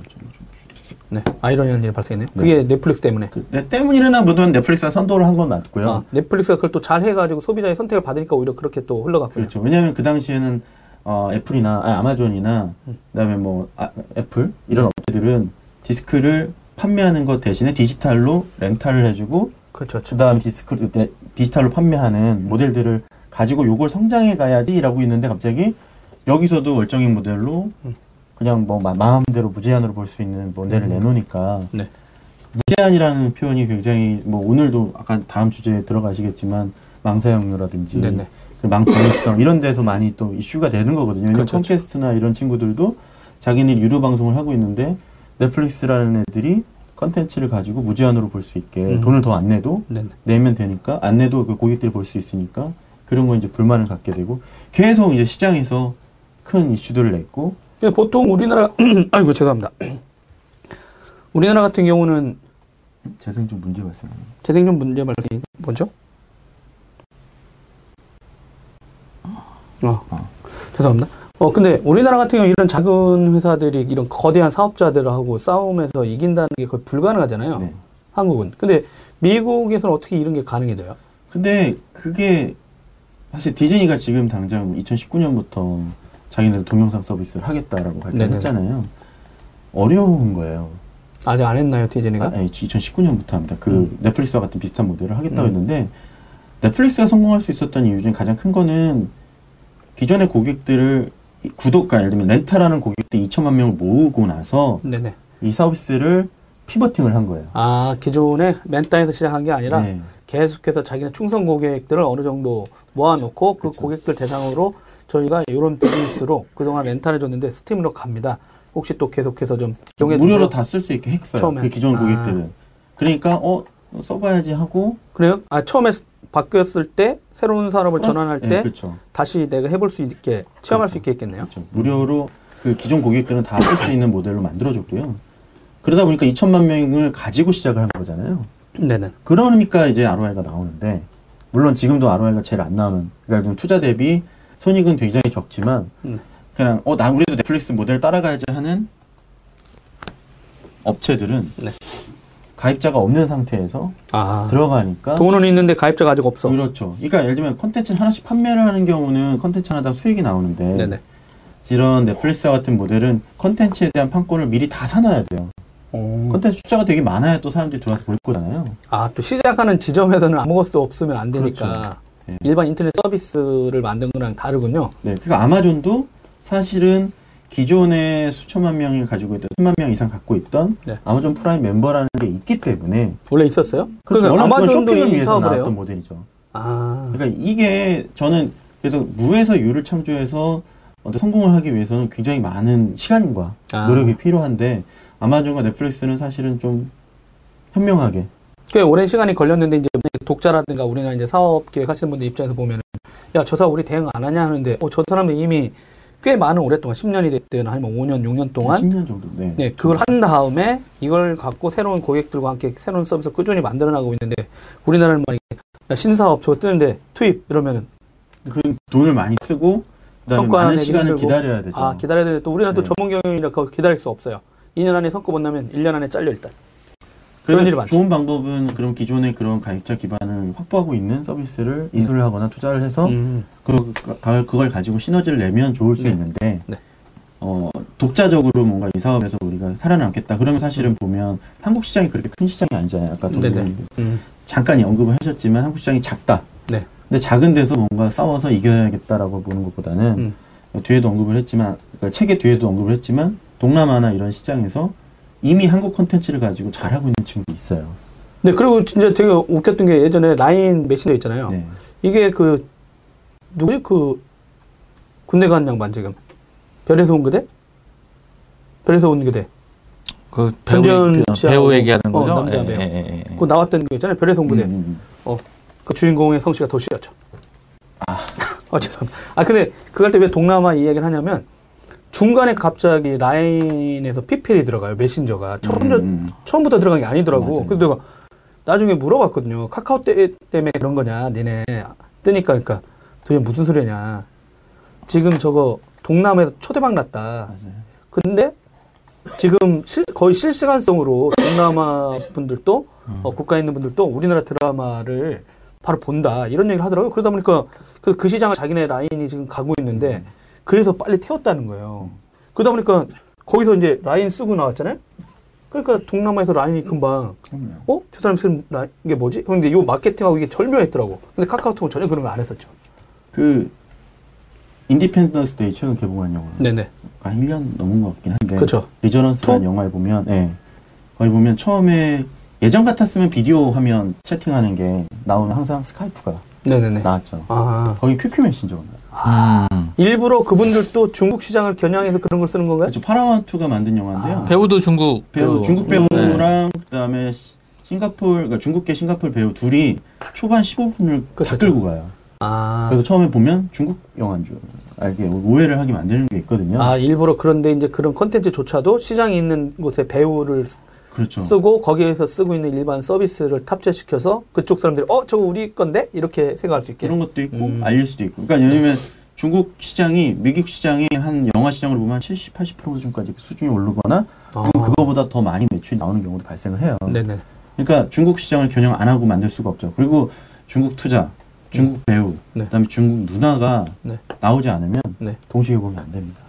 네. 아이러니한 일이 발생했네요. 네. 그게 넷플릭스 때문에. 그, 네, 때문이나 뭐든 넷플릭스가 선도를 한 건 맞고요. 아, 넷플릭스가 그걸 또 잘 해가지고 소비자의 선택을 받으니까 오히려 그렇게 또 흘러갔고요. 그렇죠. 왜냐하면 그 당시에는 어, 애플이나 아, 아마존이나 음. 그다음에 뭐 아, 애플 이런 업체들은 디스크를 판매하는 것 대신에 디지털로 렌탈을 해주고 그렇죠. 그다음 디스크 네, 디지털로 판매하는 모델들을 가지고 요걸 성장해 가야지라고 있는데 갑자기 여기서도 월정액 모델로 음. 그냥 뭐 마, 마음대로 무제한으로 볼 수 있는 모델을 음. 내놓으니까 네. 무제한이라는 표현이 굉장히 뭐 오늘도 아까 다음 주제에 들어가시겠지만 망사역류라든지 네네. 그 망통합성 이런 데서 많이 또 이슈가 되는 거거든요. 그렇죠, 그렇죠. 콘캐스트나 이런 친구들도 자기네 유료 방송을 하고 있는데 넷플릭스라는 애들이 컨텐츠를 가지고 무제한으로 볼 수 있게 음. 돈을 더 안 내도 네네. 내면 되니까 안 내도 그 고객들이 볼 수 있으니까 그런 거 이제 불만을 갖게 되고 계속 이제 시장에서 큰 이슈들을 냈고 근데 보통 우리나라, 아이고, 죄송합니다. 우리나라 같은 경우는 재생 좀 문제 발생합니다. 재생좀 문제 발생이 뭐죠? 어, 어. 죄송합니다. 어, 근데 우리나라 같은 경우 이런 작은 회사들이 이런 거대한 사업자들하고 싸움에서 이긴다는 게 거의 불가능하잖아요. 네. 한국은. 근데 미국에서는 어떻게 이런 게 가능이 돼요? 근데 그게 사실 디즈니가 지금 당장 2019년부터 자기네들 동영상 서비스를 하겠다라고. 발표했잖아요. 어려운 거예요. 아직 안 했나요, 디즈니가? 아, 2019년부터 합니다. 그 음. 넷플릭스와 같은 비슷한 모델을 하겠다고 음. 했는데 넷플릭스가 성공할 수 있었던 이유 중에 가장 큰 거는 기존의 고객들을 이 구독가 예를 들면 렌탈하는 고객들 2천만 명을 모으고 나서 네네. 이 서비스를 pivoting을 한 거예요. 아, 기존에 맨땅에서 시작한 게 아니라 네. 계속해서 자기네 충성 고객들을 어느 정도 모아놓고 그 그쵸. 고객들 대상으로 저희가 이런 비즈니스로 그동안 렌탈해 줬는데 스트리밍으로 갑니다. 혹시 또 계속해서 좀 이용해 무료로. 다 쓸 수 있게 했어요. 처음에. 그 기존 아. 고객들은. 그러니까 어 써봐야지 하고 그래요? 아, 처음에 스- 바뀌었을 때 새로운 사람을 전환할 네, 때 그렇죠. 다시 내가 해볼 수 있게 체험할 수 있게 했겠네요. 그렇죠. 무료로 그 기존 고객들은 다 쓸 수 있는 모델로 만들어줬고요. 그러다 보니까 2천만 명을 가지고 시작을 한 거잖아요. 네네. 그러니까 이제 ROI가 나오는데 물론 지금도 ROI가 제일 안 나오는 그러니까 좀 투자 대비 손익은 굉장히 적지만 음. 그냥 어나 우리도 넷플릭스 모델 따라가야지 하는 업체들은 네. 가입자가 없는 상태에서 아, 들어가니까 돈은 있는데 가입자가 아직 없어. 그렇죠. 그러니까 예를 들면 컨텐츠를 하나씩 판매를 하는 경우는 컨텐츠 하나당 수익이 나오는데 네네. 이런 넷플릭스와 같은 모델은 컨텐츠에 대한 판권을 미리 다 사놔야 돼요. 오. 컨텐츠 숫자가 되게 많아야 또 사람들이 들어와서 볼 거잖아요. 아, 또 시작하는 지점에서는 아무것도 없으면 안 되니까 그렇죠. 네. 일반 인터넷 서비스를 만든 거랑 다르군요. 네, 그러니까 아마존도 사실은 기존에 수천만 명을 가지고 있던 수만 명 이상 갖고 있던 네. 아마존 프라임 멤버라는 게 있기 때문에 원래 있었어요? 그렇죠. 그러니까 아마존도 쇼핑을 이 위해서 나왔던 해요. 모델이죠. 아, 그러니까 이게 저는 그래서 무에서 유를 창조해서 어떤 성공을 하기 위해서는 굉장히 많은 시간과 아. 노력이 필요한데 아마존과 넷플릭스는 사실은 좀 현명하게 꽤 오랜 시간이 걸렸는데 이제 독자라든가 우리나 이제 사업 계획하시는 분들 입장에서 보면 야, 저 사업 우리 대응 안 하냐 하는데 어, 저 사람은 이미 꽤 많은 오랫동안 10년이 됐든 아니면 5년, 6년 동안 10년 정도. 네. 네, 그걸 한 다음에 이걸 갖고 새로운 고객들과 함께 새로운 서비스 를 꾸준히 만들어 나가고 있는데 우리나라는 막 야, 신사업 저거 뜨는데 투입 이러면은 그 돈을 많이 쓰고 그다음에 성과 많은 내기 시간을 힘들고. 기다려야 되죠. 아, 기다려야 되는데 또또 네. 전문 경영이라 기다릴 수 없어요. 2년 안에 성과 못 나면 1년 안에 잘려 일단. 그런 일이 많죠. 좋은 방법은 그럼 기존의 그런 가입자 기반을 확보하고 있는 서비스를 인수를 하거나 투자를 해서 음. 그, 그걸, 그걸 가지고 시너지를 내면 좋을 수 네. 있는데 네. 어, 독자적으로 뭔가 이 사업에서 우리가 살아남겠다. 그러면 사실은 보면 한국 시장이 그렇게 큰 시장이 아니잖아요. 아까 도 음. 네네. 음. 잠깐 언급을 하셨지만 한국 시장이 작다. 네. 근데 작은 데서 뭔가 싸워서 이겨야겠다라고 보는 것보다는 음. 뒤에도 언급을 했지만 그러니까 책의 뒤에도 언급을 했지만 동남아나 이런 시장에서 이미 한국 콘텐츠를 가지고 잘하고 있는 친구도 있어요. 네, 그리고 진짜 되게 웃겼던 게 예전에 라인 메신저 있잖아요. 네. 이게 그 누구지? 그 군대 간 양반 지금 별에서 온 그대? 별에서 온 그대. 그 배우, 전지현 배우 얘기하는 어, 거죠? 남자 예, 배우. 예, 예, 예. 그 나왔던 거 있잖아요. 별에서 온 그대. 음, 음. 그 주인공의 성씨가 도시였죠. 아, 어, 죄송합니다. 아, 근데 그럴 때왜 동남아 이야기를 하냐면 중간에 갑자기 라인에서 PPL이 들어가요. 메신저가. 처음, 음, 음. 처음부터 들어간 게 아니더라고. 맞아요. 그래서 내가 나중에 물어봤거든요. 카카오 때, 때문에 그런 거냐, 니네. 뜨니까, 그러니까, 도대체 무슨 소리냐. 지금 저거 동남아에서 초대박 났다. 맞아요. 근데 지금 실- 거의 실시간성으로 동남아 분들도 음. 어, 국가에 있는 분들도 우리나라 드라마를 바로 본다 이런 얘기를 하더라고요. 그러다 보니까 그, 그 시장을 자기네 라인이 지금 가고 있는데 그래서 빨리 태웠다는 거예요. 그러다 보니까 거기서 이제 라인 쓰고 나왔잖아요. 그러니까 동남아에서 라인이 금방 그럼요. 어? 저 사람 쓰는 라인 이게 뭐지? 근데 이 마케팅하고 이게 절묘했더라고. 근데 카카오톡은 전혀 그런 거안 했었죠. 그 Independence Day 최근 개봉한 영화. 네네. 한 1년 넘은 것 같긴 한데. 그쵸. Resurgence라는 two? 영화에 보면, 예. 거기 보면 처음에 예전 같았으면 비디오 화면 채팅하는 게 나오면 항상 스카이프가 네네네. 나왔죠. 아 거기 QQ 메신저가. 음. 일부러 그분들도 중국 시장을 겨냥해서 그런 걸 쓰는 건가요? 그렇죠. 파라마운트가 만든 영화인데요. 아, 배우도 중국 배우, 중국 네. 배우랑 그다음에 시- 싱가폴, 그러니까 중국계 싱가폴 배우 둘이 초반 15분을 그쵸, 다 끌고 가요. 아, 그래서 처음에 보면 중국 영화인 줄 알게 오해를 하게 만드는 게 있거든요. 아 일부러 그런데 이제 그런 컨텐츠조차도 시장이 있는 곳에 배우를 쓰- 그렇죠. 쓰고 거기에서 쓰고 있는 일반 서비스를 탑재시켜서 그쪽 사람들이 어 저거 우리 건데 이렇게 생각할 수 있게. 그런 것도 있고 음. 알릴 수도 있고. 그러니까 왜냐면 중국 시장이 미국 시장이 한 영화 시장으로 보면 한 70, 80% 수준까지 수준이 오르거나 아. 그거보다 더 많이 매출이 나오는 경우도 발생을 해요. 네네. 그러니까 중국 시장을 겨냥 안 하고 만들 수가 없죠. 그리고 중국 투자, 중국 배우, 네. 그다음에 중국 문화가 네. 나오지 않으면 네. 동시에 개봉이 안 됩니다.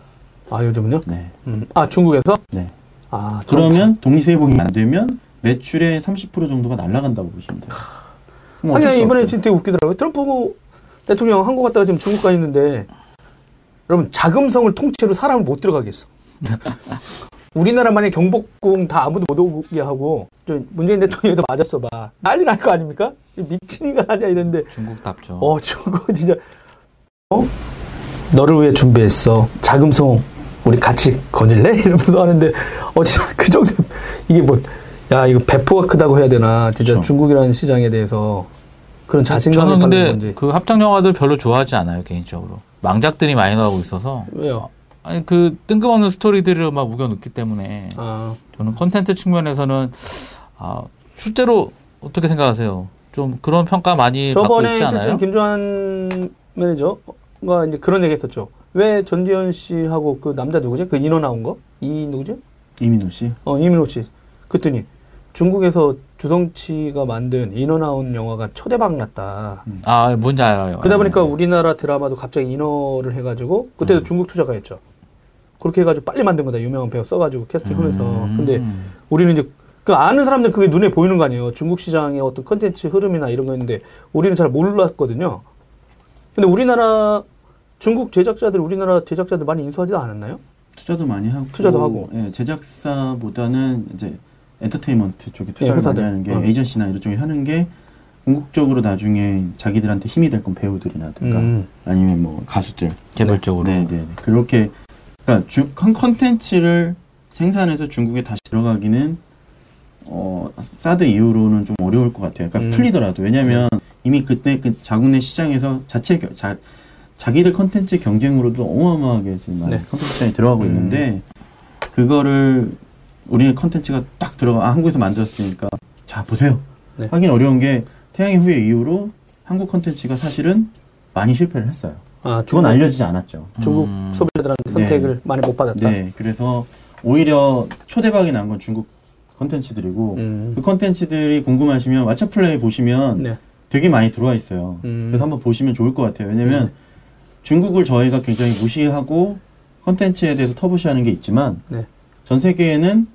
아 요즘은요? 네, 음. 아 중국에서? 네. 아, 그러면 독립세봉이 안 되면 매출의 30% 정도가 날아간다고 보시면 돼요. 그럼 아니, 이번에 없죠. 진짜 되게 웃기더라고요. 트럼프 대통령 한국 갔다가 지금 중국 가 있는데 여러분 자금성을 통째로 사람을 못 들어가겠어. 우리나라만의 경복궁 다 아무도 못 오게 하고 저 문재인 대통령도 맞았어 봐. 난리 날 거 아닙니까? 미친이가 아니야 이런데 중국답죠. 어 저거 진짜 어 너를 위해 준비했어 자금성 우리 같이 거닐래 이러면서 하는데 어 진짜 그 정도 이게 뭐 야 이거 배포가 크다고 해야 되나 진짜 그렇죠. 중국이라는 시장에 대해서 그런 자신감을 저는 근데 건지 그 합작 영화들 별로 좋아하지 않아요 개인적으로. 망작들이 많이 나오고 있어서 왜요? 아니 그 뜬금없는 스토리들을 막 우겨넣기 때문에 아 저는 컨텐츠 측면에서는 아 실제로 어떻게 생각하세요? 좀 그런 평가 많이 받고 저번에 있지 실제 않아요? 김주환 매니저가 이제 그런 얘기 했었죠. 왜 전지현 씨하고 그 남자 누구지? 그 인어 나온 거? 이 누구지? 이민호 씨. 어 이민호 씨. 그랬더니 중국에서 주성치가 만든 인어 나온 영화가 초대박 났다. 아 뭔지 알아요. 그러다 보니까 네. 우리나라 드라마도 갑자기 인어를 해가지고 그때도 음. 중국 투자가 했죠. 그렇게 해가지고 빨리 만든 거다. 유명한 배우 써가지고 캐스팅하면서. 음. 근데 우리는 이제 그 아는 사람들 그게 눈에 보이는 거 아니에요. 중국 시장의 어떤 컨텐츠 흐름이나 이런 거 있는데 우리는 잘 몰랐거든요. 근데 우리나라 중국 제작자들 우리나라 제작자들 많이 인수하지 않았나요? 투자도 많이 하고 투자도 하고. 예, 제작사보다는 이제 엔터테인먼트 쪽에 투자를 많이 회사들. 하는 게 어. 에이전시나 이런 쪽에 하는 게 궁극적으로 나중에 자기들한테 힘이 될 건 배우들이라든가 음. 아니면 뭐 가수들 개별적으로. 네, 네, 네. 그렇게 그러니까 주, 컨- 컨텐츠를 생산해서 중국에 다시 들어가기는 어, 사드 이후로는 좀 어려울 것 같아요. 그러니까 음. 풀리더라도 왜냐하면 이미 그때 그 자국 내 시장에서 자체 겨- 자, 자기들 컨텐츠 경쟁으로도 어마어마하게 지금 많이 네. 컨텐츠 시장에 들어가고 음. 있는데 그거를 우리의 컨텐츠가 딱 들어가 아, 한국에서 만들었으니까 자 보세요. 네. 하긴 어려운 게 태양의 후예 이후로 한국 컨텐츠가 사실은 많이 실패를 했어요. 아, 그건 알려지지 않았죠. 중국 음. 소비자들한테 네. 선택을 많이 못 받았다. 네, 그래서 오히려 초대박이 난 건 중국 컨텐츠들이고 음. 그 컨텐츠들이 궁금하시면 왓챠플레이 보시면 네. 되게 많이 들어와 있어요. 음. 그래서 한번 보시면 좋을 것 같아요. 왜냐면 네. 중국을 저희가 굉장히 무시하고 컨텐츠에 대해서 터부시하는 게 있지만 네. 전 세계에는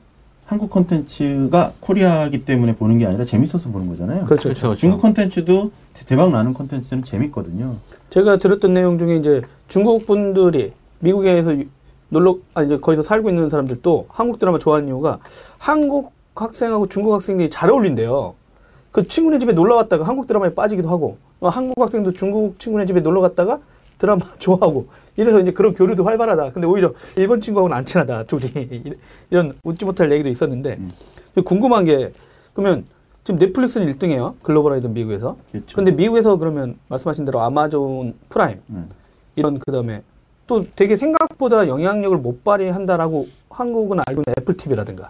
한국 컨텐츠가 코리아기 때문에 보는 게 아니라 재밌어서 보는 거잖아요. 그렇죠. 그렇죠. 그렇죠. 중국 컨텐츠도 대박 나는 컨텐츠는 재밌거든요. 제가 들었던 내용 중에 이제 중국 분들이 미국에서 유- 놀러 아 이제 거기서 살고 있는 사람들도 한국 드라마 좋아하는 이유가 한국 학생하고 중국 학생들이 잘 어울린대요. 그 친구네 집에 놀러 갔다가 한국 드라마에 빠지기도 하고 어, 한국 학생도 중국 친구네 집에 놀러 갔다가 드라마 좋아하고 이래서 이제 그런 교류도 활발하다. 근데 오히려 일본 친구하고는 안 친하다. 둘이 이런 웃지 못할 얘기도 있었는데 음. 궁금한 게 그러면 지금 넷플릭스는 1등이에요. 글로벌 아이돌 미국에서. 그렇죠. 근데 미국에서 그러면 말씀하신 대로 아마존 프라임 네. 이런 그다음에 또 되게 생각보다 영향력을 못 발휘한다라고 한국은 알고 있는 애플 TV라든가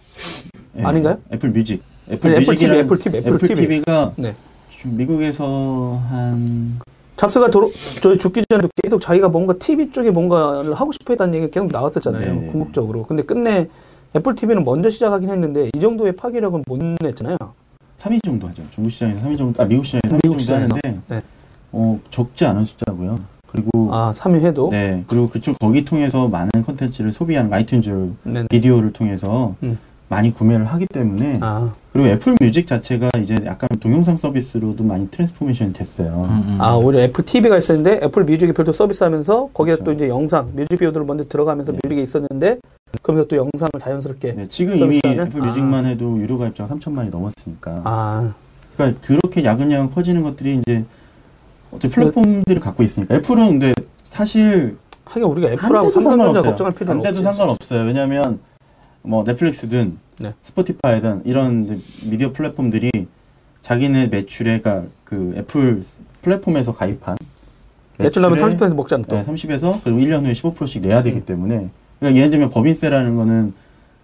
네. 아닌가요? 애플 뮤직. 애플 네, 애플 TV, 애플 TV, 애플 TV. TV가 네. 미국에서 한 잡스가 도로, 저희 죽기 전에도 계속 자기가 뭔가 TV 쪽에 뭔가를 하고 싶어 했다는 얘기가 계속 나왔었잖아요. 네네. 궁극적으로. 근데 끝내 애플 TV는 먼저 시작하긴 했는데 이 정도의 파괴력은 못 냈잖아요. 3위 정도 하죠. 중국 시장에서 3위 정도, 아 미국 시장에서 3위 미국 정도 시장에서? 하는데 네. 어 적지 않은 숫자고요. 그리고 아, 3위 해도? 네 그리고 그쪽 거기 통해서 많은 컨텐츠를 소비하는 아이튠즈 네네. 비디오를 통해서 음. 많이 구매를 하기 때문에 아, 그리고 애플 뮤직 자체가 이제 약간 동영상 서비스로도 많이 transformation이 됐어요. 음, 음. 아, 오히려 애플 TV가 있었는데 애플 뮤직이 별도 서비스하면서 거기에 그렇죠. 또 이제 영상, 뮤직 비디오들을 먼저 들어가면서 네. 뮤직이 있었는데 그러면서 또 영상을 자연스럽게 네, 지금 이미 서비스하는? 애플 뮤직만 해도 유료 가입자가 3천만이 넘었으니까. 아, 그러니까 그렇게 야금야금 커지는 것들이 이제 어떤 플랫폼들을 갖고 있으니까 애플은 근데 사실 하긴 우리가 애플하고 삼성전자 상관없어요. 걱정할 필요는 하나도 없지. 상관없어요. 왜냐하면 뭐 넷플릭스든 네. 스포티파이든 이런 미디어 플랫폼들이 자기네 매출에 그러니까 그 애플 플랫폼에서 가입한 매출 나면 매출의 30% 먹잖아 또. 네, 30에서 그리고 1년 후에 15%씩 내야 되기 음. 때문에 그러니까 예를 들면 법인세라는 거는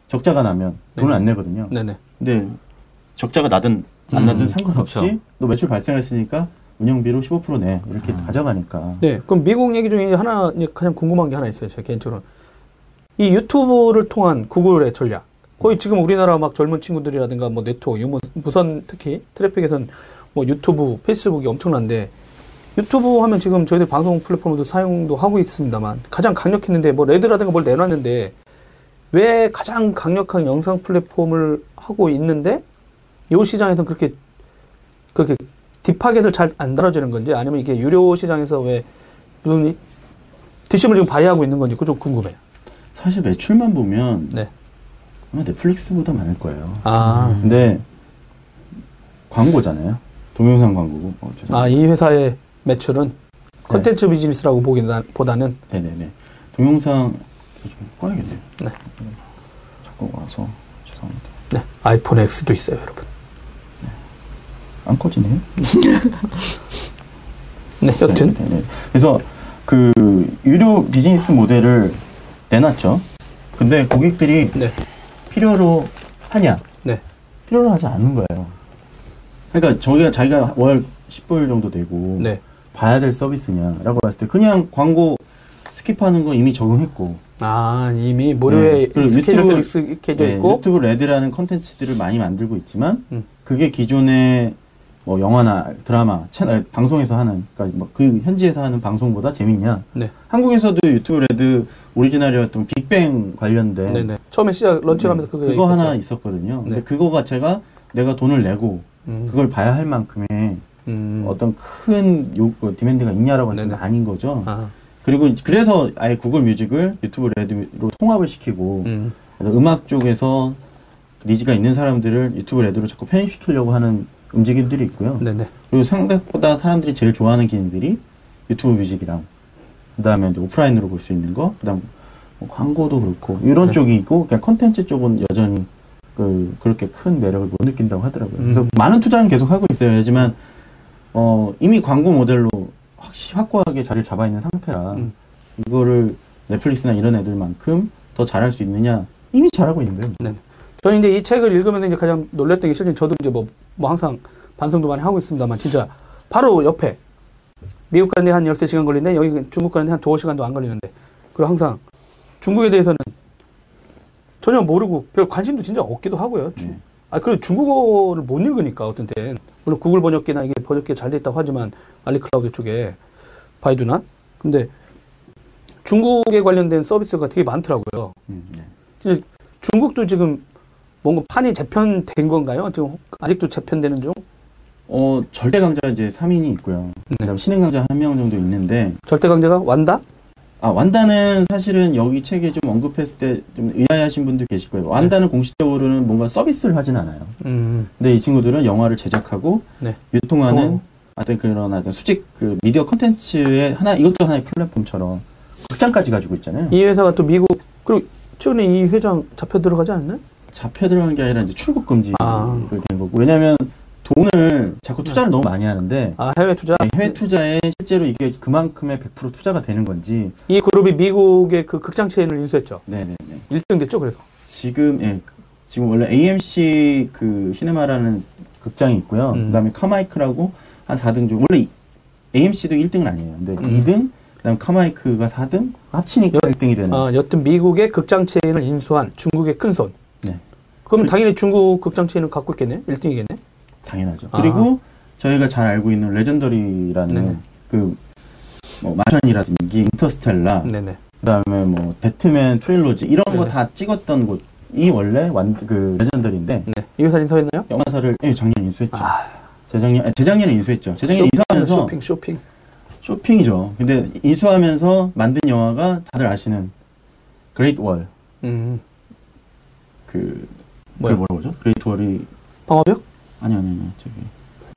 적자가 나면 돈을 네. 안 내거든요. 네네. 근데 적자가 나든 안 음, 나든 상관없이 그렇죠. 너 매출 발생했으니까 운영비로 15%내 이렇게 음. 가져가니까 네, 그럼 미국 얘기 중에 하나 가장 궁금한 게 하나 있어요. 제 개인적으로 이 유튜브를 통한 구글의 전략. 거의 지금 우리나라 막 젊은 친구들이라든가 뭐 네트워크, 유무, 무선 특히 트래픽에선 뭐 유튜브, 페이스북이 엄청난데 유튜브 하면 지금 저희들 방송 플랫폼도 사용도 하고 있습니다만 가장 강력했는데 뭐 레드라든가 뭘 내놨는데 왜 가장 강력한 영상 플랫폼을 하고 있는데 이 시장에서는 그렇게 그렇게 deep하게들 잘안 다뤄지는 건지 아니면 이게 유료 시장에서 왜 무슨 뒷심을 지금 발휘하고 있는 건지 그거 좀 궁금해요. 사실 매출만 보면 네. 아마 넷플릭스보다 많을 거예요. 아, 근데 광고잖아요. 동영상 광고고. 어. 아, 이 회사의 매출은 컨텐츠 비즈니스라고 보기보다는 보다는 네네네. 동영상 좀 꺼야겠네요. 네. 자꾸 와서 죄송합니다. 네, 아이폰 X도 있어요, 여러분. 안 커지네요. 네, 여튼 네, 네. 그래서 그 유료 비즈니스 모델을 내놨죠. 근데 고객들이 네, 필요로 하냐? 네, 필요로 하지 않는 거예요. 그러니까 저희가 자기가 월 10불 정도 되고 네. 봐야 될 서비스냐라고 봤을 때 그냥 광고 skip하는 거 이미 적응했고 아, 이미 무료의 네, 유튜브- 익혀져 네, 있고 유튜브 레드라는 컨텐츠들을 많이 만들고 있지만 음. 그게 기존의 뭐 영화나 드라마 채널 방송에서 하는 그러니까 뭐 그 현지에서 하는 방송보다 재밌냐? 네. 한국에서도 유튜브 레드 오리지널이었던 빅뱅 관련된 네, 네. 처음에 시작 launching하면서 그거 네. 그거 있었죠. 하나 있었거든요. 근데 네. 그거가 제가 내가 돈을 내고 음, 그걸 봐야 할 만큼의 음. 어떤 큰 요, 그 demand가 있냐라고 했을 때 네네. 아닌 거죠. 아, 그리고 그래서 아예 구글 뮤직을 유튜브 레드로 통합을 시키고 음. 음악 쪽에서 니즈가 있는 사람들을 유튜브 레드로 자꾸 편입시키려고 하는 움직임들이 있고요. 네, 네. 그리고 생각보다 사람들이 제일 좋아하는 기능들이 유튜브 뮤직이랑 그다음에 이제 오프라인으로 볼 수 있는 거, 그다음 뭐 광고도 그렇고 이런 네. 쪽이 있고 그냥 컨텐츠 쪽은 여전히 그 그렇게 큰 매력을 못 느낀다고 하더라고요. 그래서 음. 많은 투자는 계속 하고 있어요. 하지만 어 이미 광고 모델로 확실히 확고하게 자리를 잡아 있는 상태라 음. 이거를 넷플릭스나 이런 애들만큼 더 잘할 수 있느냐 이미 잘하고 있는데요. 네. 저는 이제 이 책을 읽으면서 이제 가장 놀랐던 게 실제 저도 이제 뭐, 뭐 항상 반성도 많이 하고 있습니다만 진짜 바로 옆에 미국 가는데 한 13시간 걸리는데 여기 중국 가는데 한 2시간도 안 걸리는데 그리고 항상 중국에 대해서는 전혀 모르고 별 관심도 진짜 없기도 하고요. 주- 네. 아, 그리고 중국어를 못 읽으니까 어떤 때는 물론 구글 번역기나 이게 번역기 잘 돼 있다고 하지만 알리클라우드 쪽에 바이두나 근데 중국에 관련된 서비스가 되게 많더라고요. 음, 네. 중국도 지금 뭔가 판이 재편된 건가요? 지금 아직도 재편되는 중? 어 절대 강자 이제 3인이 있고요. 네. 그다음 신흥 강자 한 명 정도 있는데 절대 강자가 완다? 아 완다는 사실은 여기 책에 좀 언급했을 때 좀 의아해하신 분도 계실 거예요. 완다는 공식적으로는 뭔가 서비스를 하진 않아요. 음, 근데 이 친구들은 영화를 제작하고 네. 유통하는 어. 어떤 그런 어떤 수직 그 미디어 콘텐츠의 하나 이것도 하나의 플랫폼처럼 극장까지 가지고 있잖아요. 이 회사가 또 미국 그리고 최근에 이 회장 잡혀 들어가지 않나요? 잡혀 들어가는 게 아니라 이제 출국 금지가 아. 된 거고 왜냐하면 돈을 자꾸 투자를 너무 많이 하는데 아 해외 투자. 네, 해외 투자에 실제로 이게 그만큼의 100% 투자가 되는 건지 이 그룹이 미국의 그 극장 체인을 인수했죠. 네네네 1등 됐죠. 그래서 지금 예 지금 원래 AMC 그 시네마라는 극장이 있고요 음. 그다음에 카마이크라고 한 4등 중 원래 AMC도 1등은 아니에요 근데 음. 2등 그다음 카마이크가 4등 합치니까 1등이 되는 어, 여튼 미국의 극장 체인을 인수한 중국의 큰 손. 네 그럼 당연히 중국 극장 체인을 갖고 있겠네. 1등이겠네. 당연하죠 아. 그리고 저희가 잘 알고 있는 레전더리라는 네네. 그 뭐 마션이라든지 인터스텔라 네네. 그다음에 뭐 배트맨 trilogy 이런 거. 다 찍었던 곳이 원래 완 그 레전더리인데 네. 이 회사 인수했나요? 영화사를 예, 작년 인수했죠. 아, 재작년 아니, 재작년에 인수했죠. 재작년에 인수하면서 쇼킹 쇼킹. 쇼킹. 이죠 근데 인수하면서 만든 영화가 다들 아시는 Great Wall. 음. 그 뭐야? 뭐야? 뭐라고 그러죠? Great Wall이 방어벽? 아니 아니 아니 저기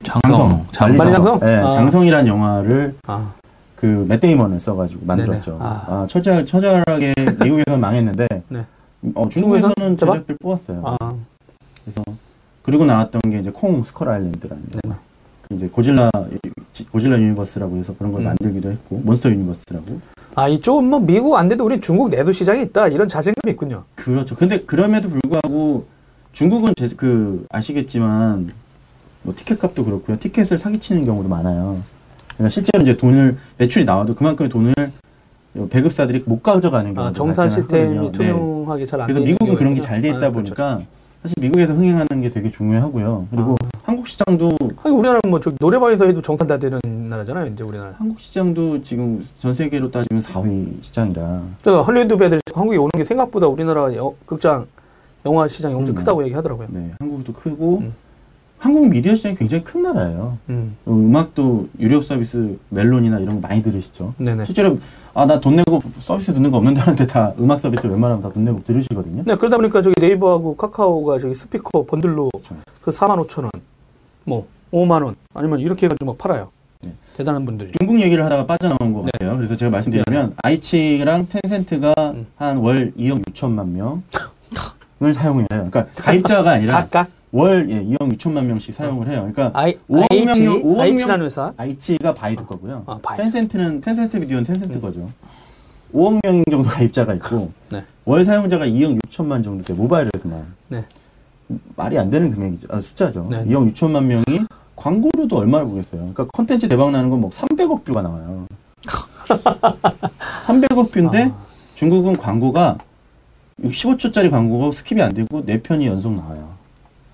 장성. 장성. 만리장성? 네, 아. 장성이라는 영화를 아, 그 맷데이먼을 써가지고 만들었죠. 아. 아, 처절 처절하게 미국에서는 망했는데 네. 어, 중국에서는? 제작비를 뽑았어요. 아, 그래서 그리고 나왔던 게 이제 콩 스컬 아일랜드라는. 그 이제 고질라 고질라 universe라고 해서 그런 걸 음. 만들기도 했고 monster universe라고 아, 이쪽은 뭐 미국 안 돼도 우리 중국 내도 시장이 있다. 이런 자신감이 있군요. 그렇죠. 근데 그럼에도 불구하고 중국은 제, 그 아시겠지만 뭐 티켓 값도 그렇고요. 티켓을 사기치는 경우도 많아요. 그러니까 실제로 이제 돈을 매출이 나와도 그만큼의 돈을 배급사들이 못 가져가는 경우가 아, 정산 시스템이 네. 투명하게 잘안 그래서 돼 미국은 그런 게 잘 돼 있다. 아, 그렇죠. 보니까 사실 미국에서 흥행하는 게 되게 중요하고요. 그리고 아. 한국 시장도 아니, 우리나라는 뭐 저기 노래방에서 해도 정산 다 되는 나라잖아요, 이제 우리나라. 한국 시장도 지금 전 세계로 따지면 4위 시장이라 제가 할리우드 배우들이 한국에 오는 게 생각보다 우리나라 여- 극장, 영화 시장이 엄청 음. 크다고 얘기하더라고요. 네, 한국도 크고 음. 한국 미디어 시장이 굉장히 큰 나라예요. 음, 어, 음악도 유료 서비스 멜론이나 이런 거 많이 들으시죠. 네네. 실제로 아 나 돈 내고 서비스 듣는 거 없는데 하는데 다 음악 서비스 웬만하면 다 돈 내고 들으시거든요. 네, 그러다 보니까 저기 네이버하고 카카오가 저기 스피커 bundle로 그렇죠. 그 4만 5천 원, 뭐 5만 원, 아니면 이렇게 해가지고 막 팔아요. 네. 대단한 분들이. 중국 얘기를 하다가 빠져나온 것 네. 같아요. 그래서 제가 말씀드리면 아이치랑 텐센트가 음. 한월 2억 6천만 명 을 사용을 해요. 그러니까 가입자가 아니라 각각 월 예, 2억 6천만 명씩 사용을 해요. 그러니까 아이, 5억 아이치, 명, 5억 아이치라는 회사. 아이치가 바이두 거고요. 아, 바이두. 텐센트는 텐센트 비디오는 텐센트 거죠. 5억 명 정도 가입자가 있고 네. 월 사용자가 2억 6천만 정도 돼 모바일에서만 네. 말이 안 되는 금액이죠. 아, 숫자죠. 네. 2억 6천만 명이 광고료도 얼마를 보겠어요. 그러니까 컨텐츠 대박 나는 건 뭐 300억 뷰가 나와요. 300억 뷰인데 아. 중국은 광고가 15초짜리 광고가 skip이 안 되고 4편이 연속 나와요.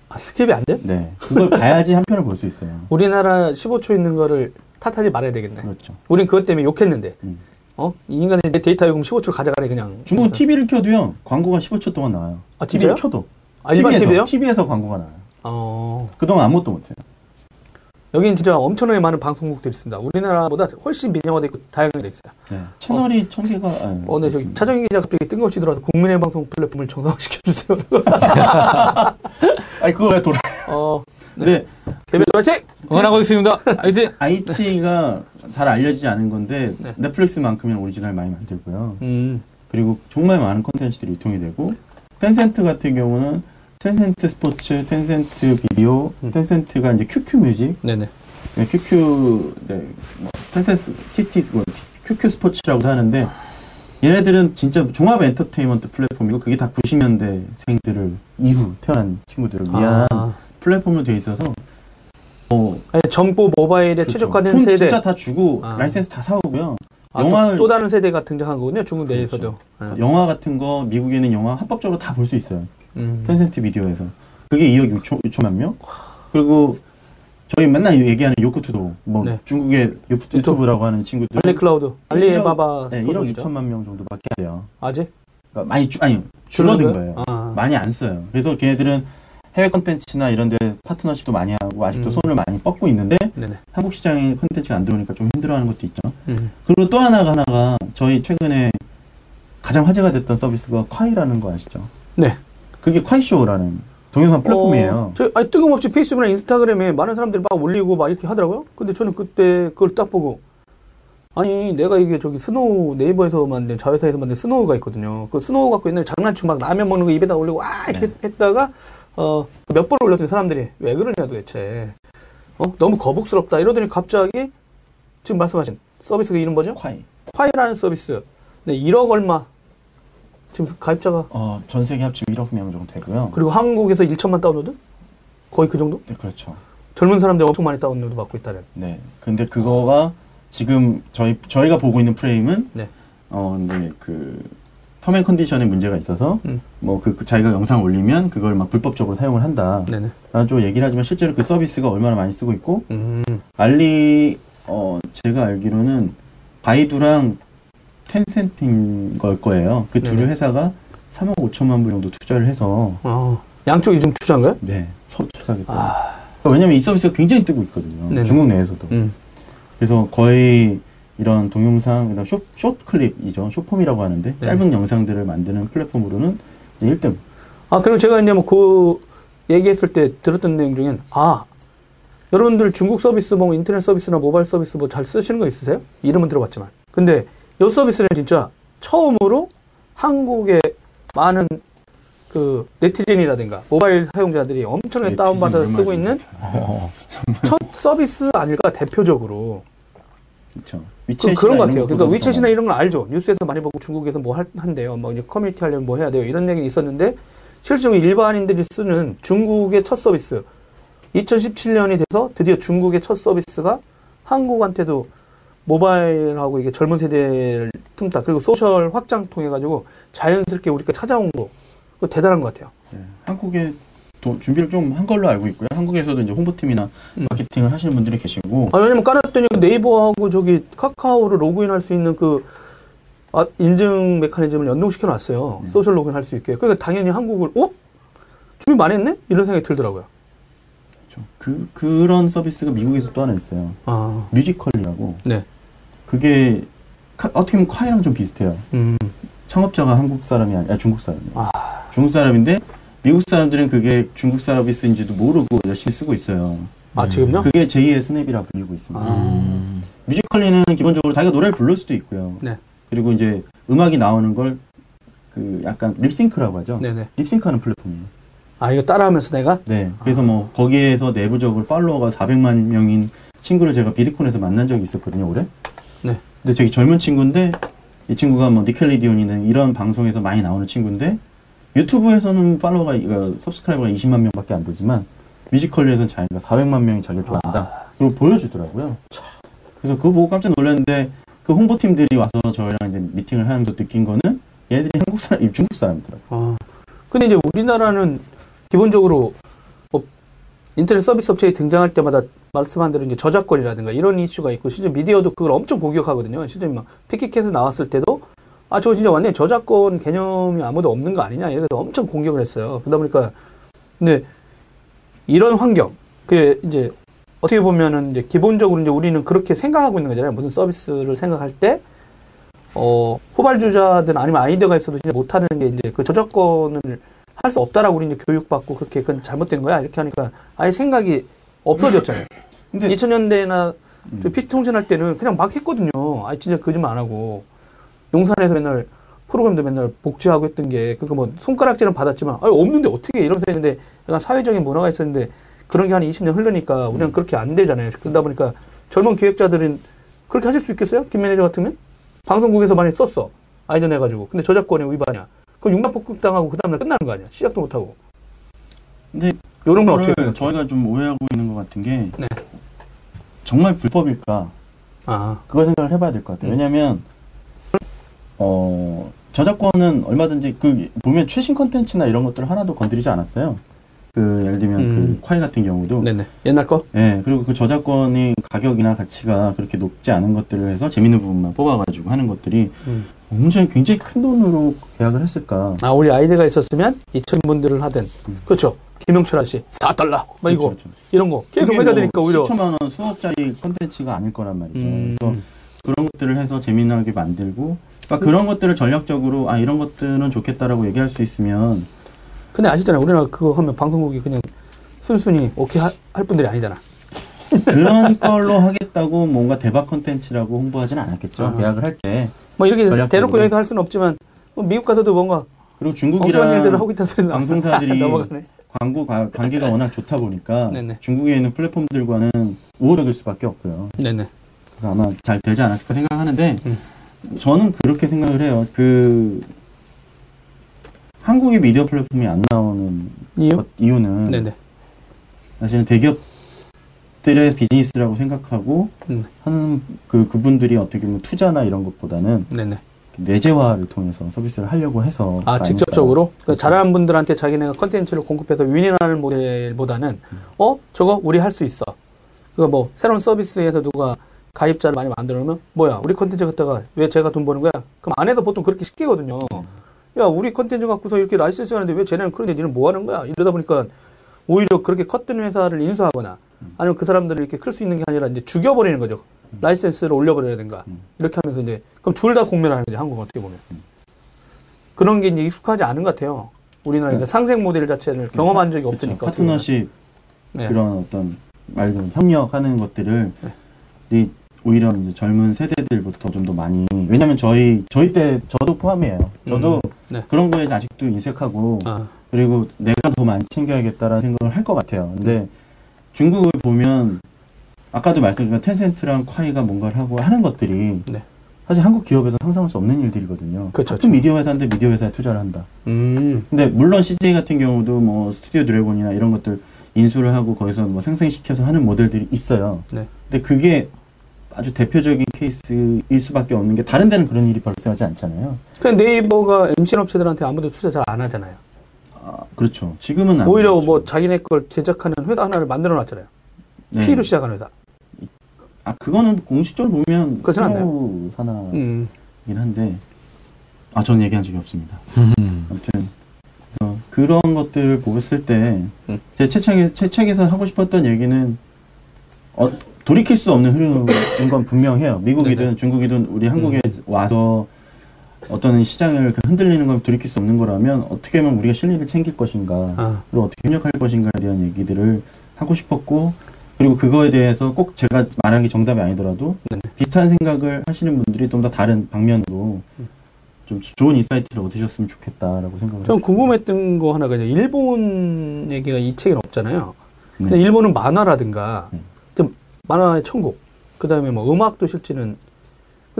아, skip이 안 돼? 네. 그걸 봐야지 한 편을 볼 수 있어요. 우리나라 15초 있는 거를 탓하지 말아야 되겠네. 그렇죠. 우린 그것 때문에 욕했는데, 음. 어? 이 인간의 내 데이터 요금 15초 가져가래, 그냥. 중국은 TV를 켜도요, 광고가 15초 동안 나와요. 아, TV를? 켜도. 아, TV에서, TV요? TV에서 광고가 나와요. 어, 그동안 아무것도 못해요. 여긴 진짜 엄청나게 많은 방송국들이 있습니다. 우리나라보다 훨씬 민영화돼 있고 다양하게 돼 있어요. 네. 채널이 천 개가. 아, 어, 네, 저기. 차정희 기자 갑자기 뜬금없이 들어와서 국민의 방송 플랫폼을 정상화시켜 주세요. 아니, 그거 왜 돌아. 어, 근데 개별 화이팅! 응원하고 있습니다. 화이팅! 아이치이가 잘 알려지지 않은 건데, 네. 넷플릭스만큼은 오리지널 많이 만들고요. 음, 그리고 정말 많은 콘텐츠들이 유통이 되고, 텐센트 같은 경우는 텐센트 스포츠, 텐센트 비디오, 음. 텐센트가 이제 QQ 뮤직, 네네. 네, QQ, 네, 뭐, 텐센스, TT, 뭐, QQ 스포츠라고도 하는데, 얘네들은 진짜 종합 엔터테인먼트 플랫폼이고, 그게 다 90년대 생들을 이후 태어난 친구들을 위한 아, 플랫폼으로 돼 있어서, 어, 아니, 정보 모바일에 그렇죠. 최적화된 된 세대. 진짜 다 주고, 아. 라이센스 다 사오고요. 아, 영화를- 또, 또 다른 세대가 등장한 거군요. 중국 그렇죠. 내에서도. 아, 영화 같은 거, 미국에 있는 영화 합법적으로 다 볼 수 있어요. 음. 텐센트 비디오에서. 그게 2억 6천, 6천만 명? 그리고, 저희 맨날 얘기하는 요쿠투도우, 뭐, 네. 중국의 요쿠- 유튜브라고 하는 친구들. 알리클라우드, 알리바바 네, 1억 소속이죠. 2천만 명 정도밖에 안 돼요. 아직? 그러니까 많이 주, 아니 줄어든 거예요. 아, 많이 안 써요. 그래서 걔네들은 해외 컨텐츠나 이런 데 파트너십도 많이 하고 아직도 음. 손을 많이 뻗고 있는데 네네. 한국 시장에 컨텐츠가 안 들어오니까 좀 힘들어하는 것도 있죠. 음. 그리고 또 하나가 하나가 저희 최근에 가장 화제가 됐던 서비스가 콰이라는 거 아시죠? 네. 그게 콰이쇼우라는 동영상 플랫폼이에요. 어, 저, 아니, 뜬금없이 페이스북이나 인스타그램에 많은 사람들이 막 올리고 막 이렇게 하더라고요. 근데 저는 그때 그걸 딱 보고, 아니, 내가 이게 저기 스노우, 네이버에서 만든, 자회사에서 만든 스노우가 있거든요. 그 스노우 갖고 옛날에 장난치고 막 라면 먹는 거 입에다 올리고, 와, 이렇게 네. 했다가, 어, 몇 번 올렸더니 사람들이, 왜 그러냐 도대체. 어, 너무 거북스럽다. 이러더니 갑자기, 지금 말씀하신 서비스가 이름 뭐죠? 콰이. 콰이라는 서비스. 네, 1억 얼마. 지금 가입자가, 어, 전 세계 합치면 1억 명 정도 되고요. 그리고 한국에서 1천만 다운로드? 거의 그 정도? 네, 그렇죠. 젊은 사람들 엄청 많이 다운로드 받고 있다는. 네. 근데 그거가 지금 저희 저희가 보고 있는 프레임은 네. 어 근데 그 term and condition에 문제가 있어서 음. 뭐그 자기가 영상 올리면 그걸 막 불법적으로 사용을 한다. 네네. 라는 쪽 얘기를 하지만 실제로 그 서비스가 얼마나 많이 쓰고 있고 음. 알리 어 제가 알기로는 바이두랑 텐센트인 걸 거예요. 그 두. 회사가 3억 5천만 불 정도 투자를 해서 어. 양쪽이 좀 투자인가요? 네 서로 투자하겠다. 아. 그러니까 왜냐면 이 서비스가 굉장히 뜨고 있거든요. 네네. 중국 내에서도. 음. 그래서 거의 이런 동영상, 그다음 숏, 숏 클립이죠. 숏폼이라고 하는데 네. 짧은 영상들을 만드는 플랫폼으로는 이제 1등. 아, 그리고 제가 이제 뭐 그 얘기했을 때 들었던 내용 중엔, 아, 여러분들 중국 서비스 뭐 인터넷 서비스나 모바일 서비스 뭐 잘 쓰시는 거 있으세요? 이름은 들어봤지만. 근데 이 서비스는 진짜 처음으로 한국의 많은 그 네티즌이라든가 모바일 사용자들이 엄청나게 다운받아서 쓰고 있는 첫 서비스 아닐까 대표적으로 그렇죠. 그, 그런 것 같아요. 그러니까 위챗이나 이런 건 알죠. 뉴스에서 많이 보고 중국에서 뭐 할, 한대요. 뭐 이제 커뮤니티 하려면 뭐 해야 돼요. 이런 얘기는 있었는데 실질적으로 일반인들이 쓰는 중국의 첫 서비스 2017년이 돼서 드디어 중국의 첫 서비스가 한국한테도 모바일하고 이게 젊은 세대를 틈타 그리고 소셜 확장 통해 가지고 자연스럽게 우리가 찾아온 거 그거 대단한 것 같아요. 네. 한국에 도- 준비를 좀 한 걸로 알고 있고요. 한국에서도 이제 홍보팀이나 음. 마케팅을 하시는 분들이 계시고 아, 왜냐면 깔았더니 네이버하고 저기 카카오를 로그인할 수 있는 그 아, 인증 메커니즘을 연동시켜 놨어요. 음. social 로그인 할 수 있게. 그러니까 당연히 한국을, 어? 준비 많이 했네? 이런 생각이 들더라고요. 그 그런 서비스가 미국에서 또 하나 있어요. 아, 뮤지컬리라고. 네. 그게 카- 어떻게 보면 콰이랑 좀 비슷해요. 음, 창업자가 한국 사람이 아니라 중국 사람이에요. 아. 중국 사람인데 미국 사람들은 그게 중국 서비스인지도 모르고 열심히 쓰고 있어요. 아, 지금요? 그게 제2의 스냅이라 불리고 있습니다. 아. 음. 뮤지컬리는 기본적으로 자기가 노래를 부를 수도 있고요. 네. 그리고 이제 음악이 나오는 걸 그 약간 립싱크라고 하죠. 네네. 립싱크하는 플랫폼이에요. 아, 이거 따라하면서 내가? 네. 그래서 뭐 거기에서 내부적으로 팔로워가 400만 명인 친구를 제가 비드콘에서 만난 적이 있었거든요, 올해. 네. 근데 되게 젊은 친구인데 이 친구가 뭐 니켈리디온이는 이런 방송에서 많이 나오는 친구인데 유튜브에서는 팔로워가 이거 서브스크라이버가 20만 명밖에 안 되지만 뮤지컬리에서는 자기가 400만 명이 자기를 좋아한다. 그리고 보여주더라고요. 그래서 그거 보고 깜짝 놀랐는데 그 홍보팀들이 와서 저희랑 이제 미팅을 하면서 느낀 거는 얘들이 한국 사람, 이 중국 사람이더라고요. 아. 근데 이제 우리나라는 기본적으로 뭐 인터넷 서비스 업체에 등장할 때마다 말씀한 대로 이제 저작권이라든가 이런 이슈가 있고 실제 미디어도 그걸 엄청 공격하거든요. 실제 막 피키캣에 나왔을 때도 아 저거 진짜 완전 히 저작권 개념이 아무도 없는 거 아니냐 이래서 엄청 공격을 했어요. 그러다 보니까 근데 이런 환경 그 이제 어떻게 보면은 이제 기본적으로 이제 우리는 그렇게 생각하고 있는 거잖아요. 무슨 서비스를 생각할 때 어, 후발주자든 아니면 아이디어가 있어도 진짜 못하는 게 이제 그 저작권을 할 수 없다라고 우리 이제 교육받고 그렇게 그건 잘못된 거야 이렇게 하니까 아예 생각이 없어졌잖아요. 근데 2000년대나 음. 저 PC 통신 할 때는 그냥 막 했거든요. 아 진짜 거짓말 안 하고 용산에서 맨날 프로그램도 맨날 복제하고 했던 게 그러니까 뭐 손가락질은 받았지만 아 없는데 어떻게 이러면서 했는데 약간 사회적인 문화가 있었는데 그런 게 한 20년 흐르니까 우리는 그렇게 안 되잖아요. 그러다 보니까 젊은 기획자들은 그렇게 하실 수 있겠어요? 김 매니저 같으면 방송국에서 많이 썼어 아이디어 내가지고 근데 저작권에 위반이야. 그럼 융합 복극 당하고 그 다음날 끝나는 거 아니야? 시작도 못 하고 근데 이런 건 어떻게 생각해? 저희가 좀 오해하고 있는 것 같은 게 네. 정말 불법일까 아 그걸 생각을 해봐야 될 것 같아요. 음. 왜냐하면 어 저작권은 얼마든지 그 보면 최신 컨텐츠나 이런 것들 을 하나도 건드리지 않았어요. 그 예를 들면 음. 그 콰이 같은 경우도 네네 옛날 거예 그리고 그 저작권이 가격이나 가치가 그렇게 높지 않은 것들을 해서 재밌는 부분만 뽑아가지고 하는 것들이 음. 굉장히 굉장히 큰 돈으로 계약을 했을까? 아, 우리 아이디가 있었으면 2천 분들을 하든 음. 그렇죠. 김영철 아씨 4달러 막 이거 그렇죠, 그렇죠. 이런 거 계속 해야 뭐 되니까 오히려 수천만 원, 수억짜리 컨텐츠가 아닐 거란 말이죠. 음. 그래서 그런 것들을 해서 재미나게 만들고 그러니까 그런 것들을 전략적으로 아 이런 것들은 좋겠다라고 얘기할 수 있으면 근데 아시잖아요. 우리나라 그거 하면 방송국이 그냥 순순히 오케이 하- 할 분들이 아니잖아. 그런 걸로 하겠다고 뭔가 대박 컨텐츠라고 홍보하지는 않았겠죠. 아. 계약을 할 때. 뭐 이렇게 전략적으로. 대놓고 여기서 할 수는 없지만 뭐 미국 가서도 뭔가 그리고 중국이랑 하고 방송사들이. 광고 가- 관계가 워낙 좋다 보니까 네네. 중국에 있는 플랫폼들과는 우호적일 수밖에 없고요. 네네. 그래서 아마 잘 되지 않았을까 생각하는데 음. 저는 그렇게 생각을 해요. 그 한국의 미디어 플랫폼이 안 나오는 이유? 것- 이유는 네네. 사실은 대기업 들의 비즈니스라고 생각하고 음. 하는 그 그분들이 어떻게 보면 투자나 이런 것보다는 네네. 내재화를 통해서 서비스를 하려고 해서 아. 직접적으로 그 그렇죠. 잘하는 분들한테 자기네가 컨텐츠를 공급해서 윈윈하는 모델보다는 어 저거 우리 할 수 있어. 그거 뭐 새로운 서비스에서 누가 가입자를 많이 만들어 놓으면 뭐야 우리 컨텐츠 갖다가 왜 제가 돈 버는 거야? 그럼 안에도 보통 그렇게 시키거든요. 야 우리 컨텐츠 갖고서 이렇게 라이센스 하는데 왜 쟤네는 그런데 니는 뭐 하는 거야? 이러다 보니까 오히려 그렇게 컸던 회사를 인수하거나 아니면 그 사람들을 이렇게 클 수 있는 게 아니라 이제 죽여버리는 거죠. 라이센스를 올려버려야된가 음. 이렇게 하면서 이제 그럼 둘 다 공멸하는 거죠 한국은 어떻게 보면 그런 게 이제 익숙하지 않은 것 같아요. 우리나라 그 상생 모델 자체를 경험한 적이 그렇죠. 없으니까 보면. 파트너십 네. 그런 어떤 말 그대로 협력하는 것들을 이 오히려 이제 젊은 세대들부터 좀 더 많이 왜냐면 저희 저희 때 저도 포함이에요. 저도 음, 네. 그런 거에 아직도 인색하고 아, 그리고 내가 더 많이 챙겨야겠다라는 생각을 할 것 같아요. 근데 중국을 보면 아까도 말씀드렸지만 텐센트랑 콰이가 뭔가를 하고 하는 것들이 네. 사실 한국 기업에서 상상할 수 없는 일들이거든요. 그렇죠, 같은 그렇죠. 미디어 회사인데 미디어 회사에 투자를 한다. 음, 근데 물론 CJ 같은 경우도 뭐 스튜디오 드래곤이나 이런 것들 인수를 하고 거기서 뭐 생생시켜서 하는 모델들이 있어요. 네. 근데 그게 아주 대표적인 케이스일 수밖에 없는 게 다른 데는 그런 일이 발생하지 않잖아요. 네이버가 MCN 업체들한테 아무도 투자 잘 안 하잖아요. 아, 그렇죠. 지금은 안 오히려 그렇죠. 뭐 자기네 걸 제작하는 회사 하나를 만들어 놨잖아요. 네. P로 시작한 회사. 아 그거는 공식적으로 보면 그렇진 않나요? 스노우 산하긴 음. 한데 아 저는 얘기한 적이 없습니다. 음. 아무튼 그래서 그런 것들 보았을 때 음. 제 책에 제 책에서 하고 싶었던 얘기는 어, 돌이킬 수 없는 흐름인 건 분명해요. 미국이든 네네. 음. 중국이든 우리 한국에 와서 어떤 시장을 그 흔들리는 걸 돌이킬 수 없는 거라면 어떻게 하면 우리가 실리를 챙길 것인가 아. 그리고 어떻게 협력할 것인가에 대한 얘기들을 하고 싶었고 그리고 그거에 대해서 꼭 제가 말한 게 정답이 아니더라도 네네. 비슷한 생각을 하시는 분들이 좀 더 다른 방면으로 좀 좋은 insight를 얻으셨으면 좋겠다라고 생각을 전 했어요. 궁금했던 거 하나가 이제 일본 얘기가 이 책에는 없잖아요. 네. 근데 일본은 만화라든가 네. 좀 만화의 천국, 그 다음에 뭐 음악도 실제는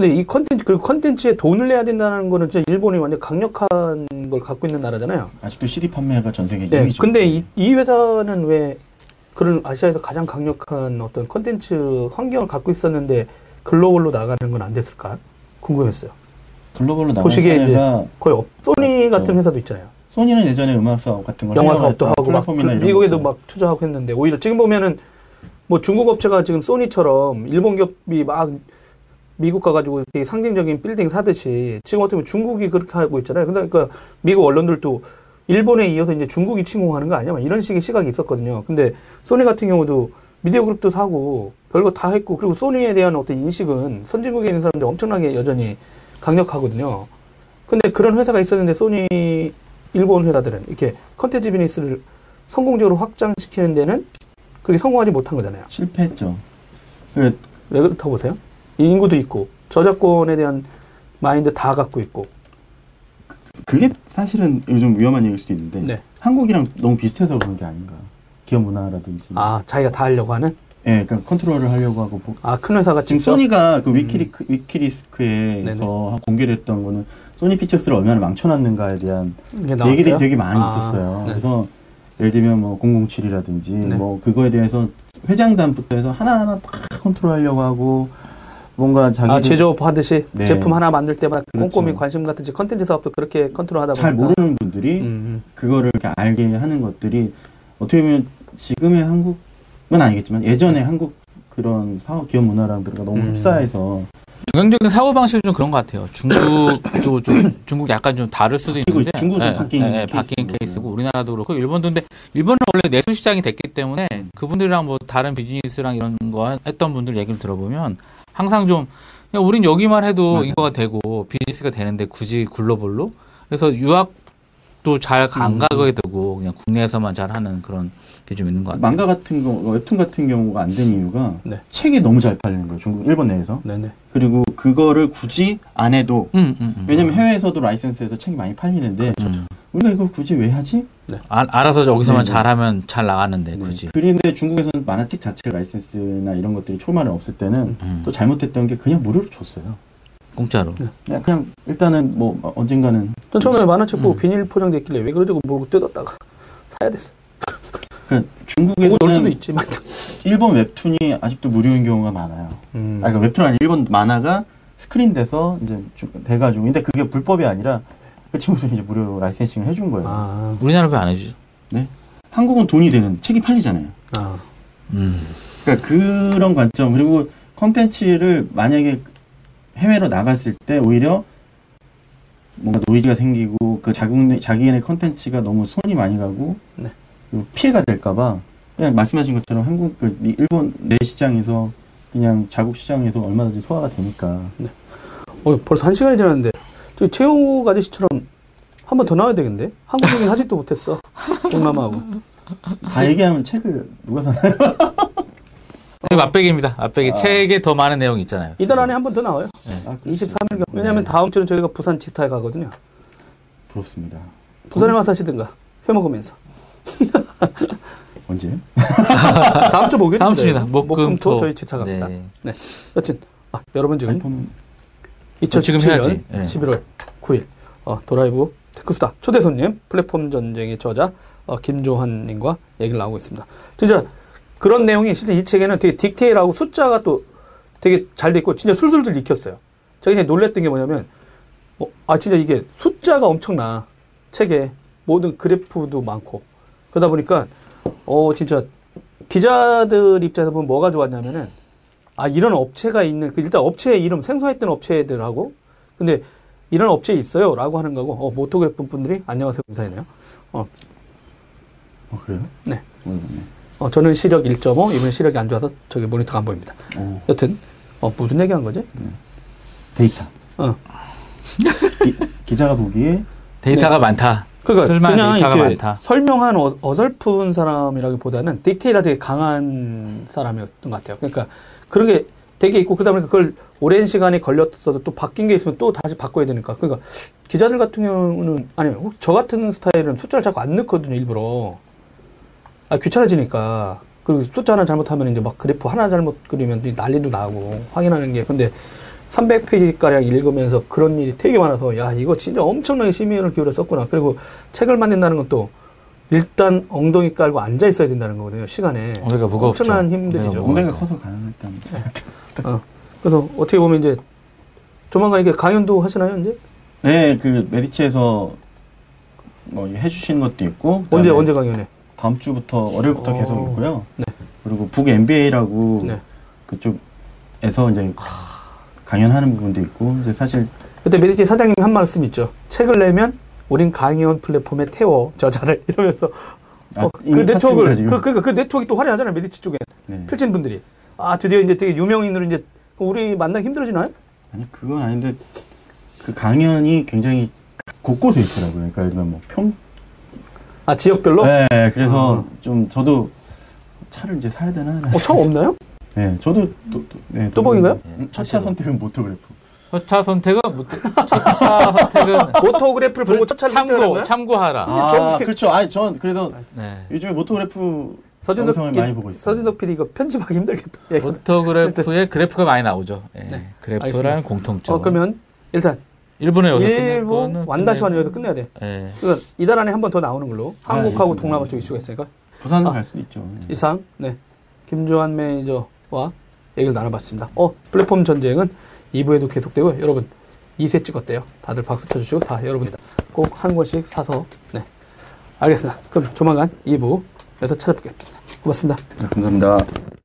근데 이 컨텐츠 그리고 컨텐츠에 돈을 내야 된다는 거는 진짜 일본이 완전 강력한 걸 갖고 있는 나라잖아요. 아직도 CD 판매가 전 세계 네. 1위죠. 근데 이, 이 회사는 왜 그런 아시아에서 가장 강력한 어떤 컨텐츠 환경을 갖고 있었는데 글로벌로 나가는 건 안 됐을까? 궁금했어요. 글로벌로 보시기에 사례가 거의 없, 소니 없죠. 같은 회사도 있잖아요. 소니는 예전에 음악 사업 같은 걸 영화 사업도 하고 막 그- 미국에도. 막 투자하고 했는데 오히려 지금 보면은 뭐 중국 업체가 지금 소니처럼 일본 기업이 막 미국 가가지고 되게 상징적인 빌딩 사듯이 지금 어떻게 보면 중국이 그렇게 하고 있잖아요. 근데 그러니까 미국 언론들도 일본에 이어서 이제 중국이 침공하는 거 아니야? 막 이런 식의 시각이 있었거든요. 근데 소니 같은 경우도 미디어 그룹도 사고 별거 다 했고 그리고 소니에 대한 어떤 인식은 선진국에 있는 사람들 엄청나게 여전히 강력하거든요. 근데 그런 회사가 있었는데 소니 일본 회사들은 이렇게 컨텐츠 비즈니스를 성공적으로 확장시키는 데는 그렇게 성공하지 못한 거잖아요. 실패했죠. 그왜 그렇다고 보세요? 이 인구도 있고 저작권에 대한 마인드 다 갖고 있고. 그게 사실은 요즘 위험한 얘기일 수도 있는데 네. 한국이랑 너무 비슷해서 그런 게 아닌가. 기업 문화라든지. 아 자기가 다 하려고 하는? 예, 그러니까 컨트롤을 하려고 하고 뭐- 아큰 회사가 지금 직접? 소니가 그 음. 위키리, 위키리스크에서 공개됐던 거는 소니 피처스를 얼마나 망쳐놨는가에 대한? 얘기들이 되게 많이 아, 있었어요. 네. 그래서 예를 들면 뭐 007이라든지 네. 뭐 그거에 대해서 회장단부터 해서 하나하나 다 컨트롤하려고 하고 뭔가 자기 아 제조업 하듯이 네. 제품 하나 만들 때마다 그렇죠. 꼼꼼히 관심 갖듯이 컨텐츠 사업도 그렇게 컨트롤하다 보니까 잘 모르는 분들이 음, 그거를 이렇게 알게 하는 것들이 어떻게 보면 지금의 한국은 아니겠지만 예전에 한국 그런 사업 기업 문화랑들과 너무 음. 흡사해서 중앙적인 사고 방식이 좀 그런 것 같아요. 중국도 좀 중국 약간 좀 다를 수도 있는데 있- 중국도 예, 바뀐 예, 예, 케이스고. 바뀐 케이스고 우리나라도 그렇고 일본도 근데 일본은 원래 내수 시장이 됐기 때문에 그분들이랑 뭐 다른 비즈니스랑 이런 거 했던 분들 얘기를 들어보면 항상 좀 그냥 우린 여기만 해도 맞아요. 이거가 되고 비즈니스가 되는데 굳이 글로벌로 그래서 유학도 잘안 음. 가게 되고 그냥 국내에서만 잘 하는 그런 게 좀 있는 것 같아요. 망가 같은 거 웹툰 같은 경우가 안 된 이유가 네. 책이 너무 잘 팔리는 거예요. 중국 일본 내에서 네네. 그리고 그거를 굳이 안 해도 음, 음, 음. 왜냐면 해외에서도 라이센스에서 책이 많이 팔리는데 음. 우리가 이걸 굳이 왜 하지? 아, 알아서 여기서만 네, 네. 잘하면 잘 나가는데 네. 굳이. 그런데 중국에서는 만화책 자체 라이센스나 이런 것들이 초반에 없을 때는 음. 또 잘못했던 게 그냥 무료로 줬어요. 공짜로. 그냥, 그냥 일단은 뭐 언젠가는 전 처음에 만화책 보고 음. 비닐 포장돼 있길래 왜 그러지? 모르고 뜯었다가 사야 됐어. 그러니까 중국에서는 있지만. 일본 웹툰이 아직도 무료인 경우가 많아요. 음. 아, 그러니까 웹툰 아니 일본 만화가 스크린 돼서 이제 주- 돼가지고 근데 그게 불법이 아니라 그 친구들이 이제 무료 licensing을 해준 거예요. 아, 우리나라 왜안 해주죠? 한국은 돈이 되는 책이 팔리잖아요. 아. 음. 그러니까 그런 관점 그리고 컨텐츠를 만약에 해외로 나갔을 때 오히려 뭔가 노이즈가 생기고 그 자국 자기네 컨텐츠가 너무 손이 많이 가고 네. 피해가 될까봐 그냥 말씀하신 것처럼 한국 그 미- 일본 내 시장에서 그냥 자국 시장에서 얼마든지 소화가 되니까 어, 벌써 한 시간이 지났는데 저 최영욱 아저씨처럼 한 번 더 나와야 되겠는데? 한국 얘기는 아직도 못했어. 동남아하고. 다 얘기하면 책을 누가 사나요? 네, 맛배기입니다. 맛배기. 아. 책에 더 많은 내용이 있잖아요. 이달 안에 한 번 더 나와요. 아, 그렇죠. 23일경. 왜냐면 네. 다음 주는 저희가 부산 지스타에 가거든요. 부럽습니다. 부산에 와서 하시든가. 회 먹으면서. 언제? 다음 주 목요일. 다음 주입니다. 목금, 토. 저희 지스타 갑니다. 네. 네. 여튼, 아, 여러분 지금 아이폰 2017년 지금 해야지. 네. 11월 9일 어, 더 라이브 테크수다 초대 손님 플랫폼 전쟁의 저자 어, 김조한님과 얘기를 나누고 있습니다. 진짜 그런 내용이 실제 이 책에는 되게 디테일하고 숫자가 또 되게 잘 돼 있고 진짜 술술들 읽혔어요. 제가 이제 놀랬던 게 뭐냐면 어, 아 진짜 이게 숫자가 엄청나 책에 모든 그래프도 많고 그러다 보니까 어 진짜 기자들 입장에서 보면 뭐가 좋았냐면은 아 이런 업체가 있는 그 일단 업체 이름 생소했던 업체들하고 근데 이런 업체 있어요라고 하는 거고 어 모토그래프 분들이 안녕하세요 인사했네요. 어, 어, 그래요? 네. 모르겠네. 어 저는 시력 1.5 이번 시력이 안 좋아서 저기 모니터가 안 보입니다. 오, 여튼 어 무슨 얘기한 거지? 데이터. 어 기, 자가 보기에 데이터가 많다. 그러니까 그냥 이렇게 많다. 설명한 어, 어설픈 사람이라기보다는 디테일에 되게 강한 사람이었던 것 같아요. 그러니까 그런 게 되게 있고 그러다 보니까 그걸 오랜 시간이 걸렸어도 또 바뀐 게 있으면 또 다시 바꿔야 되니까. 그러니까 기자들 같은 경우는 아니 혹- 저 같은 스타일은 숫자를 자꾸 안 넣거든요 일부러. 아 귀찮아지니까. 그리고 숫자 하나 잘못하면 이제 막 그래프 하나 잘못 그리면 또 난리도 나고 확인하는 게. 근데 300페이지 가량 읽으면서 그런 일이 되게 많아서 야 이거 진짜 엄청나게 심의를 기울여 썼구나 그리고 책을 만든다는 것도 일단 엉덩이 깔고 앉아 있어야 된다는 거거든요 시간에 엉덩이가 무겁죠. 엄청난 힘들이죠 엉덩이가 엉덩이가. 커서 가능했다는 어. 그래서 어떻게 보면 이제 조만간 이렇게 강연도 하시나요 이제 네, 그 메디치에서 뭐 해주시는 것도 있고 언제 언제 강연해 다음 주부터 월요일부터 어. 계속 있고요. 네. 그리고 북 MBA라고 네. 그쪽에서 이제 강연하는 부분도 있고 이제 사실 그때 메디치 사장님이 한 말씀 있죠 책을 내면 우린 강연 플랫폼에 태워 저자를 이러면서 아, 어, 그 네트워크를 지금. 그, 그, 그 네트워크가 또 화려하잖아요 메디치 쪽에 네. 필진 분들이 아 드디어 이제 되게 유명인으로 이제 우리 만나기 힘들어지나요? 아니 그건 아닌데 그 강연이 굉장히 곳곳에 있더라고요. 그러니까 들면 뭐 평. 아 지역별로? 네, 그래서 아. 좀 저도 차를 이제 사야 되나? 어, 차 없나요? 네, 저도 또, 또 네, 뚜벅인가요? 음, 첫차 선택은 모토그래프. 첫차 선택은 뭐, 첫차 선택은 모토그래프를 보고 첫 차를 선택하는 참고? 참고하라. 아, 그렇죠. 아니, 전 그래서 네. 요즘에 모토그래프 서준석 영상을 피- 많이 보고 있어요. 서준석 PD 이거 편집하기 힘들겠다. 예. 모토그래프에 그래프가 많이 나오죠. 예. 네, 그래프라는 알겠습니다. 공통점. 어, 그러면 일단 일본에 여기서 거는 완다시만 여기서 끝내야 돼. 예. 그러니까 이달 안에 한 번 더 나오는 걸로 아, 한국하고 알겠습니다. 동남아 쪽 이슈가 있으니까 부산 아. 갈 수도 있죠. 네. 이상 네 김조한 매니저 와 얘기를 나눠봤습니다. 어 플랫폼 전쟁은 2부에도 계속되고 여러분 2세 찍었대요. 다들 박수 쳐주시고 다 여러분 꼭 한 권씩 사서 네 알겠습니다. 그럼 조만간 2부에서 찾아뵙겠습니다. 고맙습니다. 네, 감사합니다.